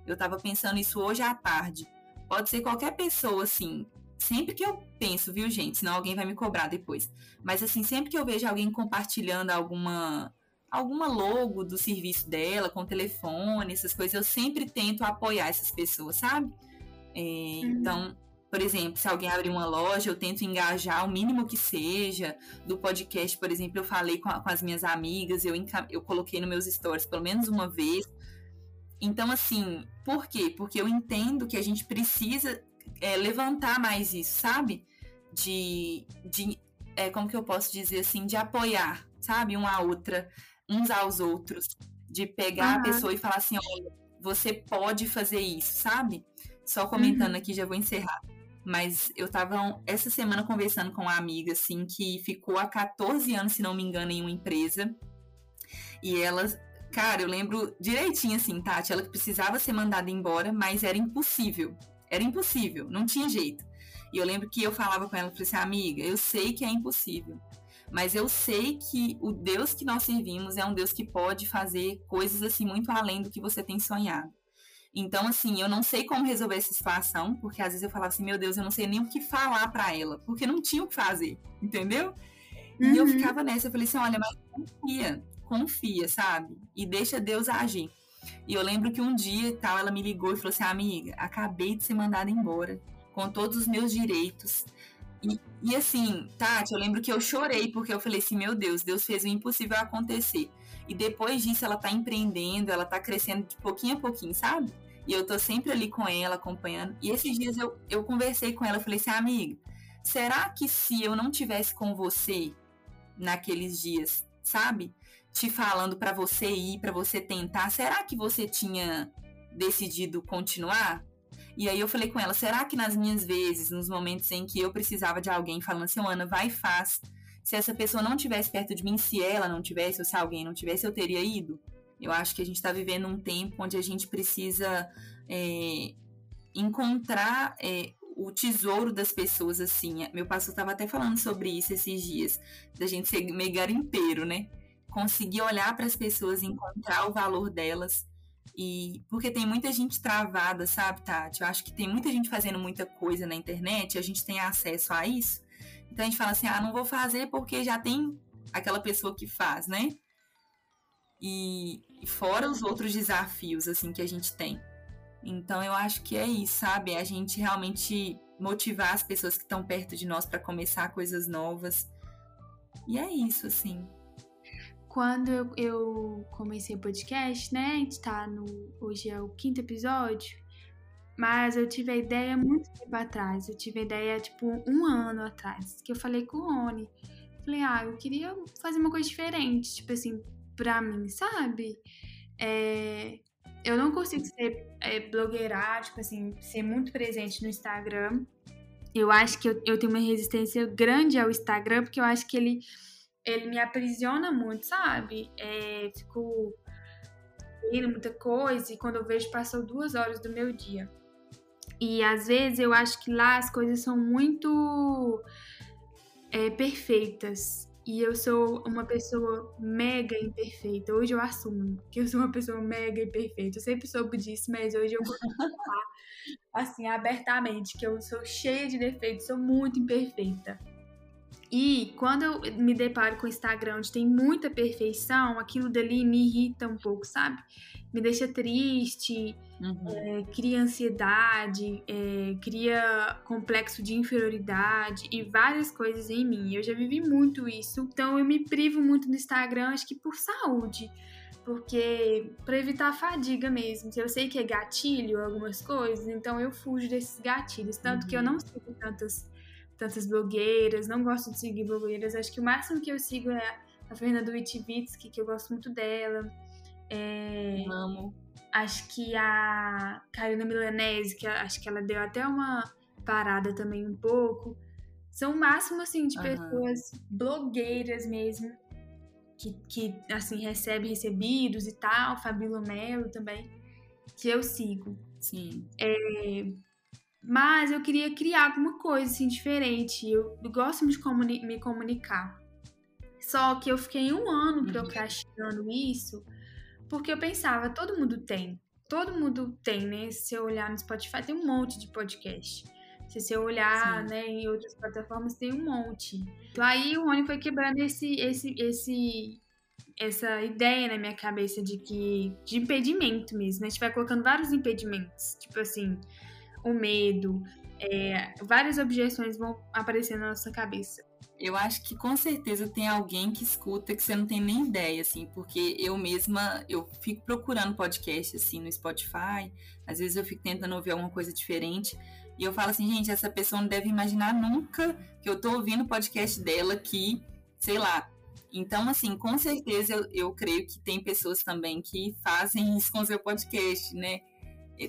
Eu estava pensando isso hoje à tarde. Pode ser qualquer pessoa, assim. Sempre que eu penso, viu, gente? Senão alguém vai me cobrar depois. Mas, assim, sempre que eu vejo alguém compartilhando alguma alguma logo do serviço dela, com telefone, essas coisas, eu sempre tento apoiar essas pessoas, sabe? É, uhum. Então, por exemplo, se alguém abrir uma loja, eu tento engajar o mínimo que seja. Do podcast, por exemplo, eu falei com, a, com as minhas amigas, eu, eu coloquei nos meus stories pelo menos uma vez. Então, assim, por quê? Porque eu entendo que a gente precisa é, levantar mais isso, sabe? De, de é, como que eu posso dizer assim, de apoiar, sabe? Uma a outra, uns aos outros. De pegar uhum. a pessoa e falar assim, olha, você pode fazer isso, sabe? Só comentando uhum. aqui, já vou encerrar. Mas eu tava essa semana conversando com uma amiga, assim, que ficou há 14 anos, se não me engano, em uma empresa. E ela, cara, eu lembro direitinho, assim, Tati, ela precisava ser mandada embora, mas era impossível. Era impossível, não tinha jeito. E eu lembro que eu falava com ela, falei assim, amiga, eu sei que é impossível, mas eu sei que o Deus que nós servimos é um Deus que pode fazer coisas assim muito além do que você tem sonhado. Então, assim, eu não sei como resolver essa situação, porque às vezes eu falava assim, meu Deus, eu não sei nem o que falar para ela, porque não tinha o que fazer, entendeu? Uhum. E eu uhum. ficava nessa, eu falei assim, olha, mas confia, confia, sabe? E deixa Deus agir. E eu lembro que um dia tal, ela me ligou e falou assim, amiga, acabei de ser mandada embora, com todos os meus direitos. E, e assim, Tati, eu lembro que eu chorei, porque eu falei assim, meu Deus, Deus fez o impossível acontecer. E depois disso, ela tá empreendendo, ela tá crescendo de pouquinho a pouquinho, sabe? E eu tô sempre ali com ela, acompanhando. E esses dias eu, eu conversei com ela, falei assim, amiga, será que se eu não tivesse com você naqueles dias, sabe? Te falando para você ir, para você tentar, será que você tinha decidido continuar? E aí eu falei com ela, será que nas minhas vezes, nos momentos em que eu precisava de alguém falando assim, Ana, vai e faz. Se essa pessoa não tivesse perto de mim, se ela não tivesse, ou se alguém não tivesse, eu teria ido. Eu acho que a gente está vivendo um tempo onde a gente precisa é, encontrar é, o tesouro das pessoas, assim. Meu pastor estava até falando sobre isso esses dias, da gente ser meio garimpeiro, né? Conseguir olhar para as pessoas, encontrar o valor delas. E porque tem muita gente travada, sabe, Tati? Eu acho que tem muita gente fazendo muita coisa na internet, a gente tem acesso a isso. Então a gente fala assim: "Ah, não vou fazer porque já tem aquela pessoa que faz, né?" E, fora os outros desafios assim que a gente tem. Então eu acho que é isso, sabe? A gente realmente motivar as pessoas que estão perto de nós para começar coisas novas. E é isso, assim. Quando eu, eu comecei o podcast, né? A gente tá no. Hoje é o quinto episódio. Mas eu tive a ideia muito tempo atrás. Eu tive a ideia, tipo, um ano atrás. Que eu falei com o Rony. Falei, ah, eu queria fazer uma coisa diferente, tipo assim, pra mim, sabe? É, eu não consigo ser é, blogueira, tipo assim, ser muito presente no Instagram. Eu acho que eu, eu tenho uma resistência grande ao Instagram, porque eu acho que ele, ele me aprisiona muito, sabe? É, fico muita coisa e quando eu vejo passou duas horas do meu dia. E às vezes eu acho que lá as coisas são muito é, perfeitas. E eu sou uma pessoa mega imperfeita. Hoje eu assumo que eu sou uma pessoa mega imperfeita. Eu sempre soube disso, mas hoje eu vou falar assim abertamente que eu sou cheia de defeitos, sou muito imperfeita. E quando eu me deparo com o Instagram onde tem muita perfeição, aquilo dali me irrita um pouco, sabe? Me deixa triste, uhum. é, cria ansiedade, é, cria complexo de inferioridade e várias coisas em mim. Eu já vivi muito isso, então eu me privo muito no Instagram, acho que por saúde porque para evitar a fadiga mesmo. Eu sei que é gatilho algumas coisas, então eu fujo desses gatilhos, tanto uhum. que eu não sigo tantas tantas blogueiras, não gosto de seguir blogueiras. Acho que o máximo que eu sigo é a Fernanda Witwitsky, que eu gosto muito dela. É, Amo. Acho que a Karina Milanese, que acho que ela deu até uma parada também um pouco. São o máximo, assim, de uhum. pessoas blogueiras mesmo, que, que, assim, recebem recebidos e tal. Fabíola Mello também, que eu sigo. Sim. É, mas eu queria criar alguma coisa assim diferente. Eu, gosto de comuni me comunicar. Só que eu fiquei um ano uhum. procrastinando isso, porque eu pensava, todo mundo tem. Todo mundo tem, né? Se eu olhar no Spotify, tem um monte de podcast. Se você olhar, né, em outras plataformas, tem um monte. Então, aí o Rony foi quebrando esse, esse, esse, essa ideia na minha cabeça de que de impedimento mesmo. Né? A gente vai colocando vários impedimentos, tipo assim, o medo, é, várias objeções vão aparecer na nossa cabeça. Eu acho que com certeza tem alguém que escuta que você não tem nem ideia, assim, porque eu mesma, eu fico procurando podcast, assim, no Spotify, às vezes eu fico tentando ouvir alguma coisa diferente, e eu falo assim, gente, essa pessoa não deve imaginar nunca que eu tô ouvindo o podcast dela aqui, sei lá. Então, assim, com certeza eu, eu creio que tem pessoas também que fazem isso com seu podcast, né?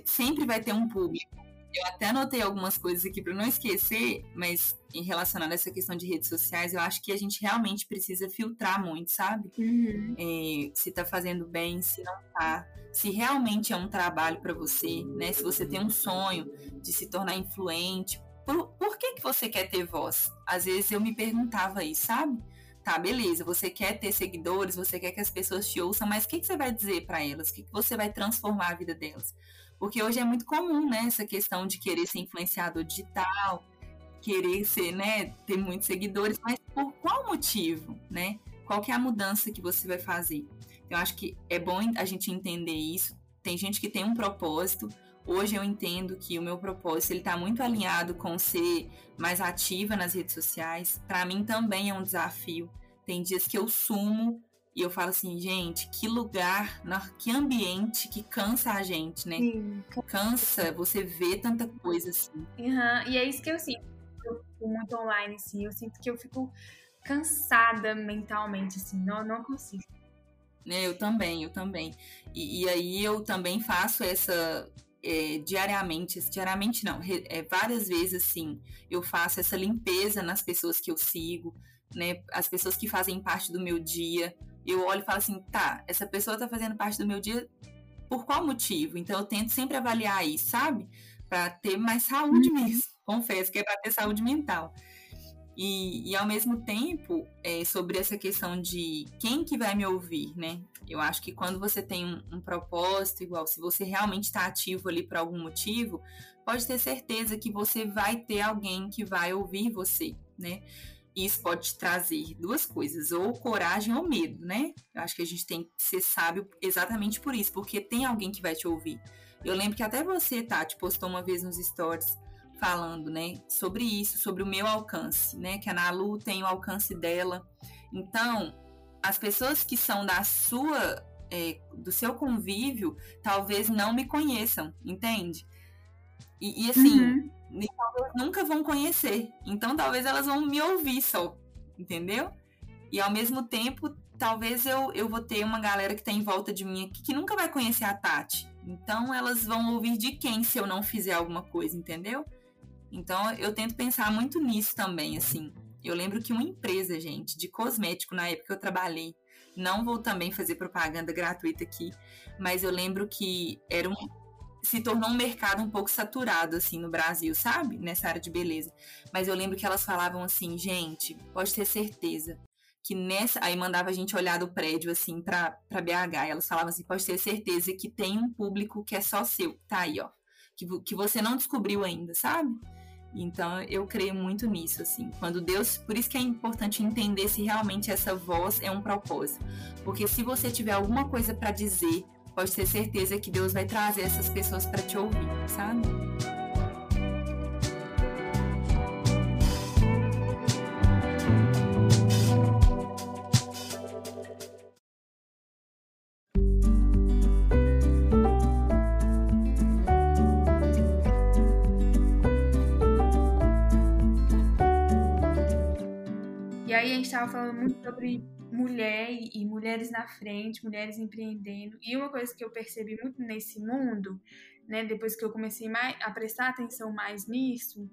Sempre vai ter um público. Eu até anotei algumas coisas aqui para não esquecer, mas em relação a essa questão de redes sociais, eu acho que a gente realmente precisa filtrar muito, sabe? Uhum. É, se tá fazendo bem, se não tá, se realmente é um trabalho para você, né? Se você tem um sonho de se tornar influente, por, por que que você quer ter voz? Às vezes eu me perguntava isso, sabe? Tá, beleza, você quer ter seguidores, você quer que as pessoas te ouçam, mas o que, que você vai dizer para elas? O que, que você vai transformar a vida delas? Porque hoje é muito comum, né, essa questão de querer ser influenciador digital. querer ser, né, ter muitos seguidores, mas por qual motivo, né? Qual que é a mudança que você vai fazer? Eu acho que é bom a gente entender isso. Tem gente que tem um propósito. Hoje eu entendo que o meu propósito ele está muito alinhado com ser mais ativa nas redes sociais. Para mim também é um desafio. Tem dias que eu sumo e eu falo assim, gente, que lugar, que ambiente que cansa a gente, né? Sim. Cansa você ver tanta coisa assim. Uhum. E é isso que eu sinto. Eu fico muito online, assim. Eu sinto que eu fico cansada mentalmente, assim. Não, não consigo. Né, eu também, eu também. E, e aí eu também faço essa é, diariamente, diariamente não, é, várias vezes assim, eu faço essa limpeza nas pessoas que eu sigo, né? As pessoas que fazem parte do meu dia. Eu olho e falo assim, tá, essa pessoa tá fazendo parte do meu dia por qual motivo? Então eu tento sempre avaliar isso, sabe? Para ter mais saúde uhum. mesmo. Confesso que é para ter saúde mental. E, e ao mesmo tempo, é, sobre essa questão de quem que vai me ouvir, né? Eu acho que quando você tem um, um propósito, igual se você realmente está ativo ali por algum motivo, pode ter certeza que você vai ter alguém que vai ouvir você, né? Isso pode trazer duas coisas, ou coragem ou medo, né? Eu acho que a gente tem que ser sábio exatamente por isso, porque tem alguém que vai te ouvir. Eu lembro que até você, Tati, postou uma vez nos stories falando, né, sobre isso, sobre o meu alcance, né, que a Nalu tem o alcance dela. Então, as pessoas que são da sua, é, do seu convívio, talvez não me conheçam, entende? E, e assim, uhum. Talvez nunca vão conhecer. Então, talvez elas vão me ouvir só, entendeu? E ao mesmo tempo, talvez eu, eu vou ter uma galera que está em volta de mim aqui que nunca vai conhecer a Tati. Então, elas vão ouvir de quem se eu não fizer alguma coisa, entendeu? Então eu tento pensar muito nisso também, assim. Eu lembro que uma empresa, gente, de cosmético na época que eu trabalhei, não vou também fazer propaganda gratuita aqui, mas eu lembro que era um se tornou um mercado um pouco saturado assim no Brasil, sabe? Nessa área de beleza. Mas eu lembro que elas falavam assim, gente, pode ter certeza que nessa aí mandava a gente olhar do prédio assim para para BH, e elas falavam assim, pode ter certeza que tem um público que é só seu, tá aí, ó, que, que você não descobriu ainda, sabe? Então eu creio muito nisso, assim. Quando Deus, por isso que é importante entender se realmente essa voz é um propósito, porque se você tiver alguma coisa para dizer, pode ter certeza que Deus vai trazer essas pessoas para te ouvir, sabe? estava falando muito sobre mulher e mulheres na frente, mulheres empreendendo. E uma coisa que eu percebi muito nesse mundo, né, depois que eu comecei mais, a prestar atenção mais nisso,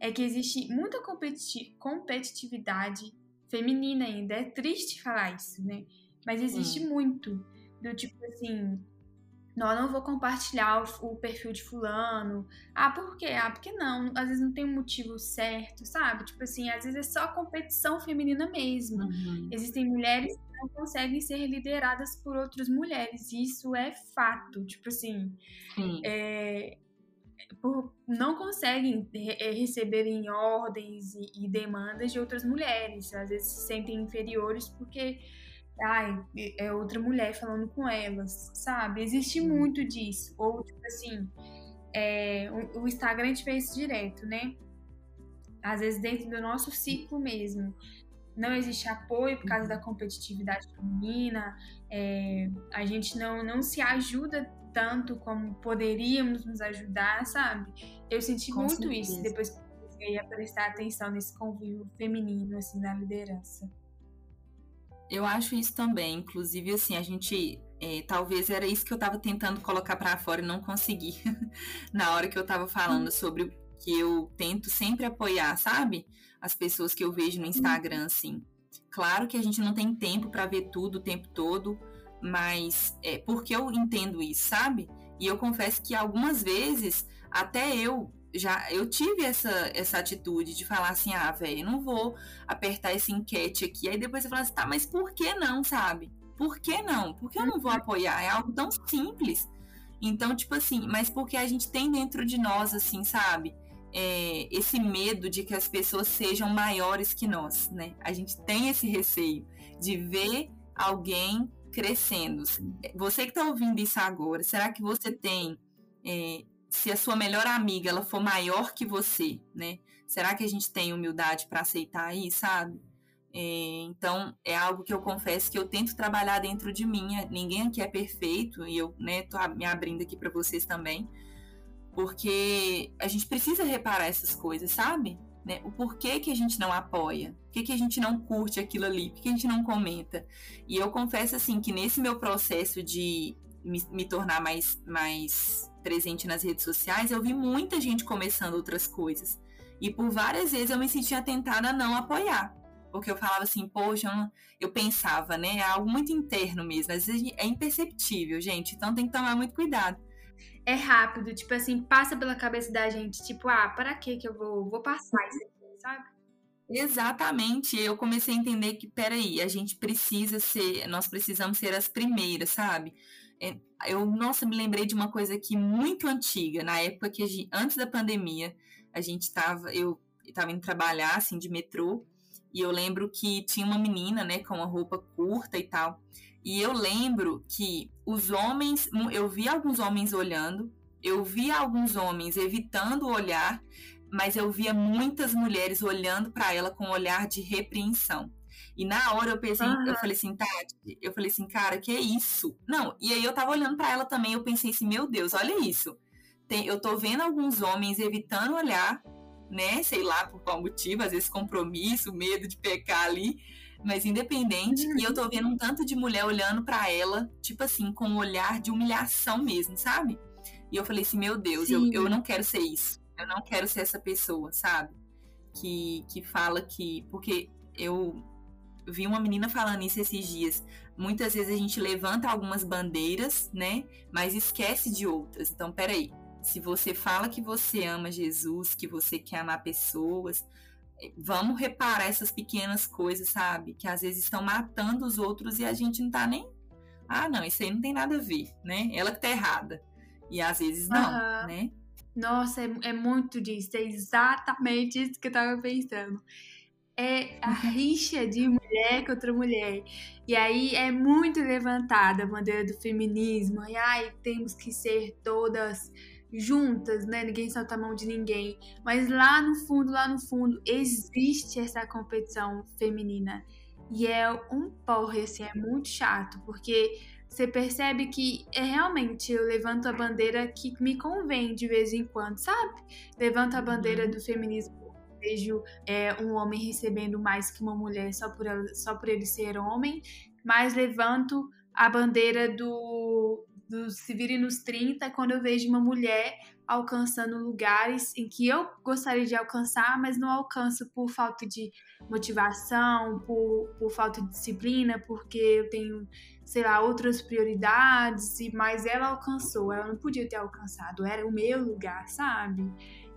é que existe muita competi competitividade feminina ainda. É triste falar isso, né? Mas existe hum. muito. Do tipo assim, não, eu não vou compartilhar o, o, perfil de fulano. Ah, por quê? Ah, porque não. Às vezes não tem um motivo certo, sabe? Tipo assim, às vezes é só competição feminina mesmo. Uhum. Existem mulheres que não conseguem ser lideradas por outras mulheres. Isso é fato. Tipo assim, é, por, não conseguem é, receberem ordens e, e demandas de outras mulheres. Às vezes se sentem inferiores porque ai, é outra mulher falando com elas, sabe? Existe muito disso. Ou, tipo assim, é, o, o, Instagram vê isso direto, né? Às vezes dentro do nosso ciclo mesmo. Não existe apoio por causa da competitividade feminina, é, a gente não, não se ajuda tanto como poderíamos nos ajudar, sabe? Eu senti com muito certeza. isso depois que eu comecei a prestar atenção nesse convívio feminino, assim, na liderança. Eu acho isso também. Inclusive, assim, a gente. É, talvez era isso que eu estava tentando colocar para fora e não consegui. Na hora que eu estava falando sobre que eu tento sempre apoiar, sabe? As pessoas que eu vejo no Instagram, assim. Claro que a gente não tem tempo para ver tudo o tempo todo, mas é porque eu entendo isso, sabe? E eu confesso que algumas vezes até eu já eu tive essa, essa atitude de falar assim, ah, velho, não vou apertar esse enquete aqui. Aí depois você fala assim, tá, mas por que não, sabe? Por que não? Por que eu não vou uhum. apoiar? É algo tão simples. Então, tipo assim, mas porque a gente tem dentro de nós, assim, sabe? é, esse medo de que as pessoas sejam maiores que nós, né? A gente tem esse receio de ver alguém crescendo. Você que está ouvindo isso agora, será que você tem, é, se a sua melhor amiga ela for maior que você, né? Será que a gente tem humildade para aceitar aí, sabe? É, então, é algo que eu confesso que eu tento trabalhar dentro de mim. Ninguém aqui é perfeito e eu né, tô me abrindo aqui para vocês também, porque a gente precisa reparar essas coisas, sabe? Né? O porquê que a gente não apoia, por que, que a gente não curte aquilo ali, por que a gente não comenta. E eu confesso assim que nesse meu processo de me, me tornar mais, mais presente nas redes sociais, eu vi muita gente começando outras coisas. E por várias vezes eu me sentia tentada a não apoiar. Porque eu falava assim, poxa, eu, eu pensava, né? É algo muito interno mesmo. Às vezes é imperceptível, gente. Então tem que tomar muito cuidado. É rápido, tipo assim, passa pela cabeça da gente, tipo, ah, para que que eu vou, vou passar isso aqui, sabe? Exatamente. Eu comecei a entender que, peraí, a gente precisa ser, nós precisamos ser as primeiras, sabe? É, eu, nossa, me lembrei de uma coisa aqui muito antiga, na época que, gente, antes da pandemia, a gente estava, eu estava indo trabalhar, assim, de metrô, e eu lembro que tinha uma menina, né, com uma roupa curta e tal. E eu lembro que os homens, eu vi alguns homens olhando, eu vi alguns homens evitando olhar, mas eu via muitas mulheres olhando para ela com um olhar de repreensão. E na hora eu pensei, uhum. eu falei assim, Tati, eu falei assim, cara, que é isso? Não, e aí eu tava olhando para ela também, eu pensei assim, meu Deus, olha isso. Tem, eu tô vendo alguns homens evitando olhar né? Sei lá por qual motivo, às vezes compromisso, medo de pecar ali, mas independente. Uhum. E eu tô vendo um tanto de mulher olhando para ela, tipo assim, com um olhar de humilhação mesmo, sabe? E eu falei assim, meu Deus, eu, eu não quero ser isso. Eu não quero ser essa pessoa, sabe? Que, que fala que. Porque eu vi uma menina falando isso esses dias. Muitas vezes a gente levanta algumas bandeiras, né? Mas esquece de outras. Então, peraí se você fala que você ama Jesus, que você quer amar pessoas, eh, vamos reparar essas pequenas coisas, sabe? Que às vezes estão matando os outros e a gente não tá nem. Ah, não, isso aí não tem nada a ver, né? Ela que tá errada. E às vezes não, uhum. né? Nossa, é, é, muito disso, é exatamente isso que eu tava pensando. É a rixa de mulher contra mulher. E aí é muito levantada a bandeira do feminismo. E ai, temos que ser todas juntas, né? Ninguém solta a mão de ninguém. Mas lá no fundo, lá no fundo, existe essa competição feminina. E é um porre, assim, é muito chato, porque você percebe que é realmente eu levanto a bandeira que me convém de vez em quando, sabe? Levanto a bandeira uhum. do feminismo, vejo é, um homem recebendo mais que uma mulher só por, ela, só por ele ser homem, mas levanto a bandeira do, do Se Vire nos 30, quando eu vejo uma mulher alcançando lugares em que eu gostaria de alcançar, mas não alcanço por falta de motivação, por, por falta de disciplina, porque eu tenho, sei lá, outras prioridades, mas ela alcançou, ela não podia ter alcançado, era o meu lugar, sabe?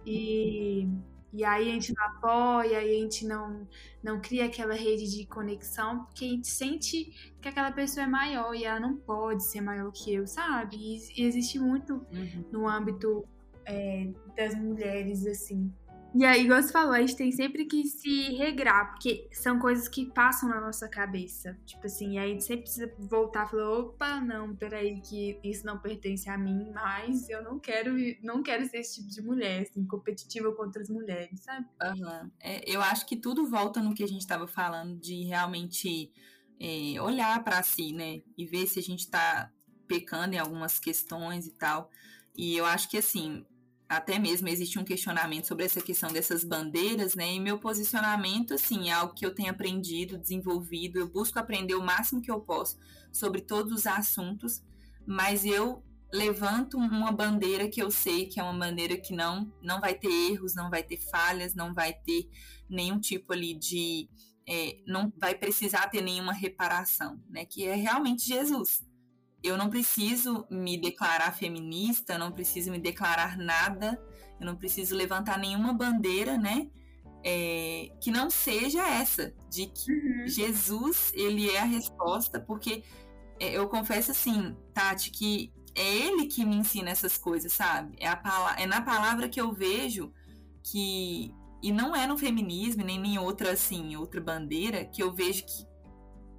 E e aí a gente não apoia, a gente não, não cria aquela rede de conexão, porque a gente sente que aquela pessoa é maior e ela não pode ser maior que eu, sabe? E, e existe muito uhum. no âmbito é, das mulheres, assim. E aí, igual você falou, a gente tem sempre que se regrar, porque são coisas que passam na nossa cabeça. Tipo assim, aí a gente sempre precisa voltar e falar, opa, não, peraí, que isso não pertence a mim, mas eu não quero, não quero ser esse tipo de mulher, assim, competitiva contra as mulheres, sabe? Uhum. É, eu acho que tudo volta no que a gente estava falando, de realmente é, olhar para si, né? E ver se a gente está pecando em algumas questões e tal. E eu acho que assim, até mesmo existe um questionamento sobre essa questão dessas bandeiras, né? E meu posicionamento, assim, é algo que eu tenho aprendido, desenvolvido. Eu busco aprender o máximo que eu posso sobre todos os assuntos, mas eu levanto uma bandeira que eu sei que é uma bandeira que não não vai ter erros, não vai ter falhas, não vai ter nenhum tipo ali de é, não vai precisar ter nenhuma reparação, né? Que é realmente Jesus eu não preciso me declarar feminista, eu não preciso me declarar nada, eu não preciso levantar nenhuma bandeira, né? É, que não seja essa, de que uhum. Jesus, ele é a resposta, porque é, eu confesso assim, Tati, que é ele que me ensina essas coisas, sabe? É, a, é na palavra que eu vejo que e não é no feminismo nem em outra assim, outra bandeira que eu vejo que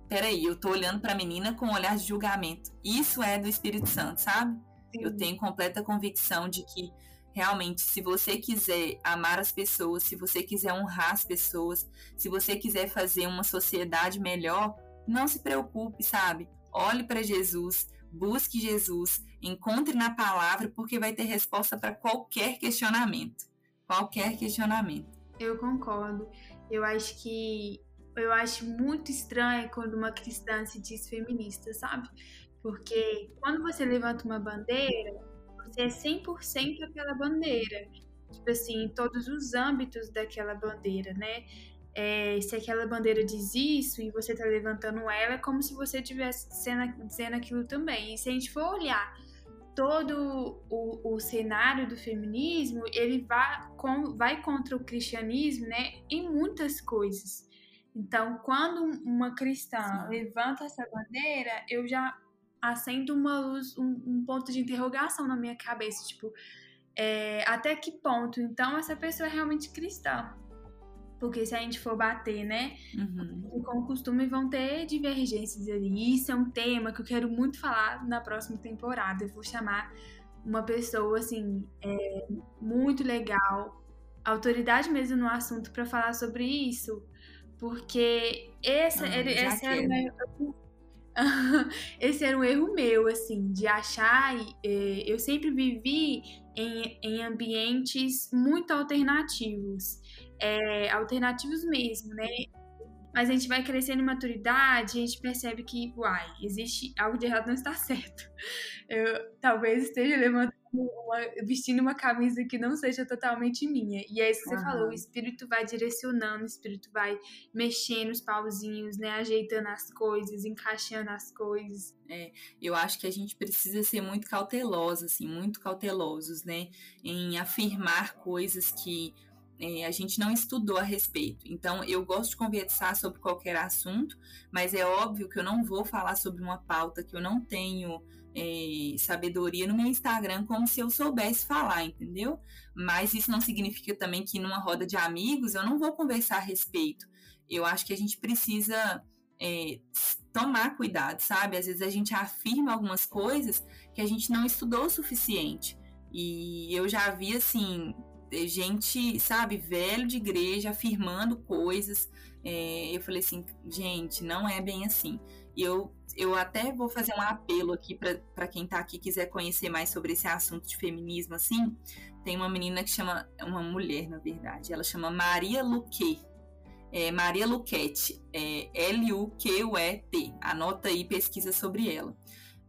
peraí, eu tô olhando para a menina com um olhar de julgamento. Isso é do Espírito Santo, sabe? Sim. Eu tenho completa convicção de que realmente, se você quiser amar as pessoas, se você quiser honrar as pessoas, se você quiser fazer uma sociedade melhor, não se preocupe, sabe? Olhe para Jesus, busque Jesus, encontre na palavra, porque vai ter resposta para qualquer questionamento. Qualquer questionamento. Eu concordo. Eu acho que eu acho muito estranho quando uma cristã se diz feminista, sabe? Porque quando você levanta uma bandeira, você é 100% aquela bandeira. Tipo assim, em todos os âmbitos daquela bandeira, né? É, se aquela bandeira diz isso e você tá levantando ela, é como se você estivesse dizendo aquilo também. E se a gente for olhar todo o, o cenário do feminismo, ele vai, com, vai contra o cristianismo, né? Em muitas coisas. Então, quando uma cristã Sim. levanta essa bandeira, eu já acendo uma luz, um, um ponto de interrogação na minha cabeça, tipo, é, até que ponto, então, essa pessoa é realmente cristã? Porque se a gente for bater, né? Uhum. Como costume, vão ter divergências ali. Isso é um tema que eu quero muito falar na próxima temporada. Eu vou chamar uma pessoa, assim, é, muito legal, autoridade mesmo no assunto, para falar sobre isso. Porque esse, ah, ele, esse era um erro, esse era um erro meu, assim, de achar. É, eu sempre vivi em, em ambientes muito alternativos. É, alternativos mesmo, né? Mas a gente vai crescendo em maturidade, a gente percebe que, uai, existe algo de errado não está certo. Eu talvez esteja levantando uma, vestindo uma camisa que não seja totalmente minha. E é isso que você uhum. falou, o espírito vai direcionando, o espírito vai mexendo os pauzinhos, né? Ajeitando as coisas, encaixando as coisas. É, eu acho que a gente precisa ser muito cautelosa, assim, muito cautelosos, né? Em afirmar coisas que é, a gente não estudou a respeito. Então, eu gosto de conversar sobre qualquer assunto, mas é óbvio que eu não vou falar sobre uma pauta que eu não tenho é, sabedoria no meu Instagram como se eu soubesse falar, entendeu? Mas isso não significa também que numa roda de amigos eu não vou conversar a respeito. Eu acho que a gente precisa é, tomar cuidado, sabe? Às vezes a gente afirma algumas coisas que a gente não estudou o suficiente. E eu já vi, assim, gente, sabe, velho de igreja afirmando coisas. É, eu falei assim, gente, não é bem assim. E eu, eu até vou fazer um apelo aqui para quem está aqui quiser conhecer mais sobre esse assunto de feminismo, assim. Tem uma menina que chama, uma mulher, na verdade, ela chama Maria Luque. É, Maria Luquete, é, L-U-Q-U-E-T. Anota aí, pesquisa sobre ela.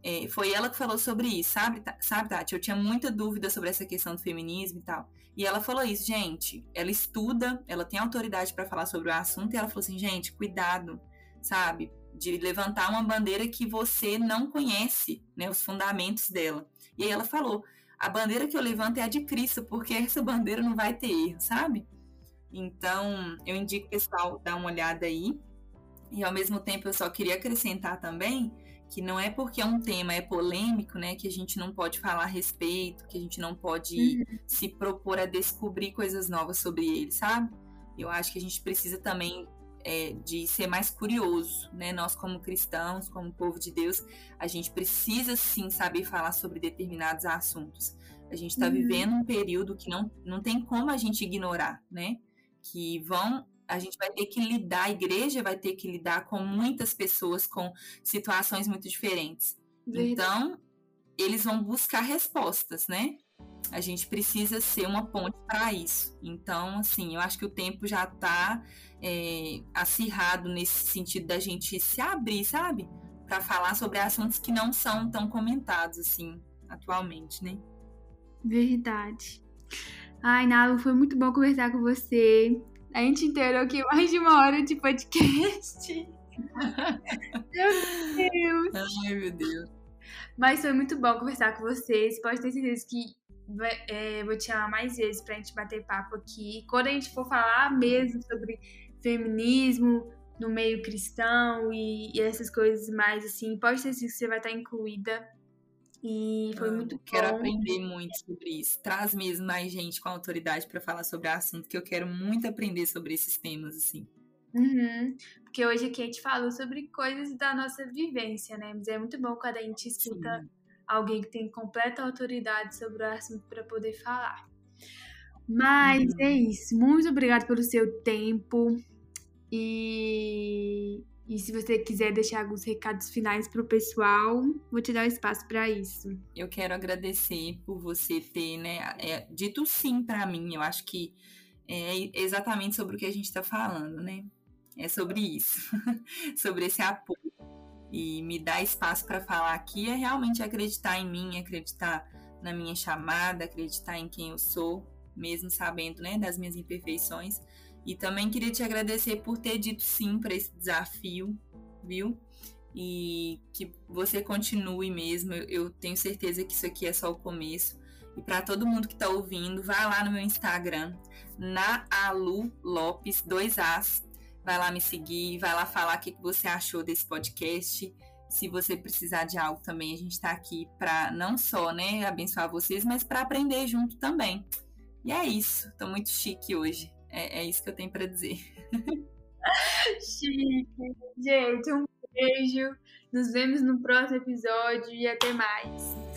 É, foi ela que falou sobre isso, sabe, sabe, Tati? Eu tinha muita dúvida sobre essa questão do feminismo e tal. E ela falou isso, gente. Ela estuda, ela tem autoridade para falar sobre o assunto, e ela falou assim, gente, cuidado, sabe? De levantar uma bandeira que você não conhece, né, os fundamentos dela. E aí ela falou: a bandeira que eu levanto é a de Cristo, porque essa bandeira não vai ter erro, sabe? Então, eu indico o pessoal dar uma olhada aí. E ao mesmo tempo, eu só queria acrescentar também que não é porque um tema é polêmico, né, que a gente não pode falar a respeito, que a gente não pode uhum. se propor a descobrir coisas novas sobre ele, sabe? Eu acho que a gente precisa também é, de ser mais curioso, né? Nós como cristãos, como povo de Deus, a gente precisa sim saber falar sobre determinados assuntos. A gente está uhum. vivendo um período que não, não tem como a gente ignorar, né? Que vão a gente vai ter que lidar, a igreja vai ter que lidar com muitas pessoas com situações muito diferentes. Verdade. Então, eles vão buscar respostas, né? A gente precisa ser uma ponte para isso. Então, assim, eu acho que o tempo já está é, acirrado nesse sentido da gente se abrir, sabe? Para falar sobre assuntos que não são tão comentados, assim, atualmente, né? Verdade. Ai, Nalo, foi muito bom conversar com você. A gente inteirou aqui mais de uma hora de podcast. meu Deus! Ai, meu Deus. Mas foi muito bom conversar com vocês. Pode ter certeza que é, vou te chamar mais vezes pra gente bater papo aqui. Quando a gente for falar mesmo sobre feminismo no meio cristão e, e essas coisas mais assim, pode ter certeza que você vai estar incluída. E foi muito Quero bom. aprender muito sobre isso. Traz mesmo mais gente com autoridade para falar sobre o assunto, que eu quero muito aprender sobre esses temas, assim. Uhum. Porque hoje aqui a gente falou sobre coisas da nossa vivência, né? Mas é muito bom quando a gente escuta Sim. alguém que tem completa autoridade sobre o assunto para poder falar. Mas uhum. é isso. Muito obrigada pelo seu tempo. E e se você quiser deixar alguns recados finais para o pessoal, vou te dar espaço para isso. Eu quero agradecer por você ter né, é, dito sim para mim. Eu acho que é exatamente sobre o que a gente está falando, né? É sobre isso, sobre esse apoio. E me dar espaço para falar aqui é realmente acreditar em mim, acreditar na minha chamada, acreditar em quem eu sou, mesmo sabendo né, das minhas imperfeições e também queria te agradecer por ter dito sim para esse desafio, viu? E que você continue mesmo. Eu tenho certeza que isso aqui é só o começo. E para todo mundo que está ouvindo, vai lá no meu Instagram, na Alu Lopes, dois As. Vai lá me seguir, vai lá falar o que você achou desse podcast. Se você precisar de algo também, a gente está aqui para não só né, abençoar vocês, mas para aprender junto também. E é isso. Estou muito chique hoje. É, é isso que eu tenho para dizer. Chique. Gente, um beijo. Nos vemos no próximo episódio e até mais.